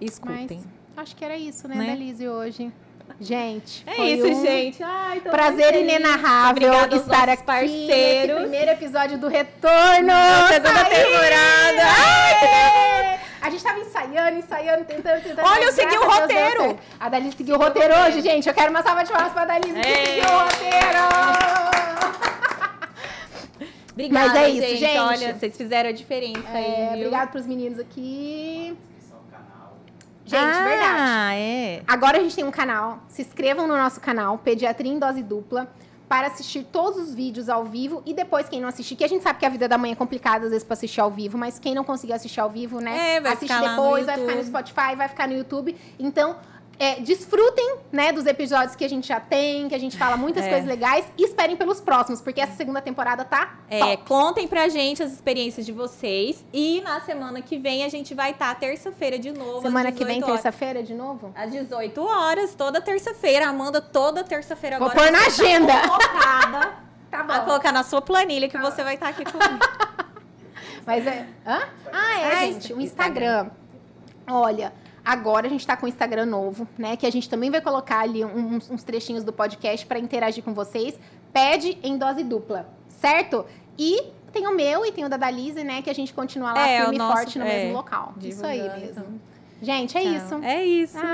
Escutem. Mas, acho que era isso, né, né? da Lizzie hoje. Gente, é isso, um gente. Ai, prazer inenarrável Obrigada estar aqui parceiros. primeiro episódio do Retorno. segunda temporada. Ai, a gente tava ensaiando, ensaiando, tentando, tentando. Olha, eu segui o roteiro. A Dalise seguiu o roteiro hoje, gente. Eu quero uma salva de palmas pra Dalise que seguiu o roteiro. <laughs> Obrigada, Mas é isso, gente. gente. Olha, vocês fizeram a diferença é, aí. Obrigada pros meninos aqui. Gente, ah, verdade. É. Agora a gente tem um canal. Se inscrevam no nosso canal, Pediatria em Dose Dupla, para assistir todos os vídeos ao vivo. E depois, quem não assistir, que a gente sabe que a vida da mãe é complicada às vezes para assistir ao vivo, mas quem não conseguir assistir ao vivo, né? É, vai assiste depois, vai ficar no Spotify, vai ficar no YouTube. Então, é, desfrutem, né, dos episódios que a gente já tem, que a gente fala muitas é. coisas legais e esperem pelos próximos, porque essa segunda temporada tá É, top. contem pra gente as experiências de vocês e na semana que vem a gente vai estar tá, terça-feira de novo. Semana que vem, terça-feira de novo? Às 18 horas, toda terça-feira. Amanda, toda terça-feira agora. Vou pôr na tá agenda. <laughs> Tá, tá bom. Vai colocar na sua planilha que tá. você vai estar tá aqui comigo. <laughs> Mas é. Hã? Ah, é, ah, gente. O Instagram. Instagram. Olha. Agora a gente está com o Instagram novo, né? Que a gente também vai colocar ali uns, uns trechinhos do podcast para interagir com vocês. Pede em dose dupla, certo? E tem o meu e tem o da Dalise, né? Que a gente continua lá é, firme e forte no é, mesmo local. Isso aí mesmo. Gente, é Tchau. isso. É isso. Ah,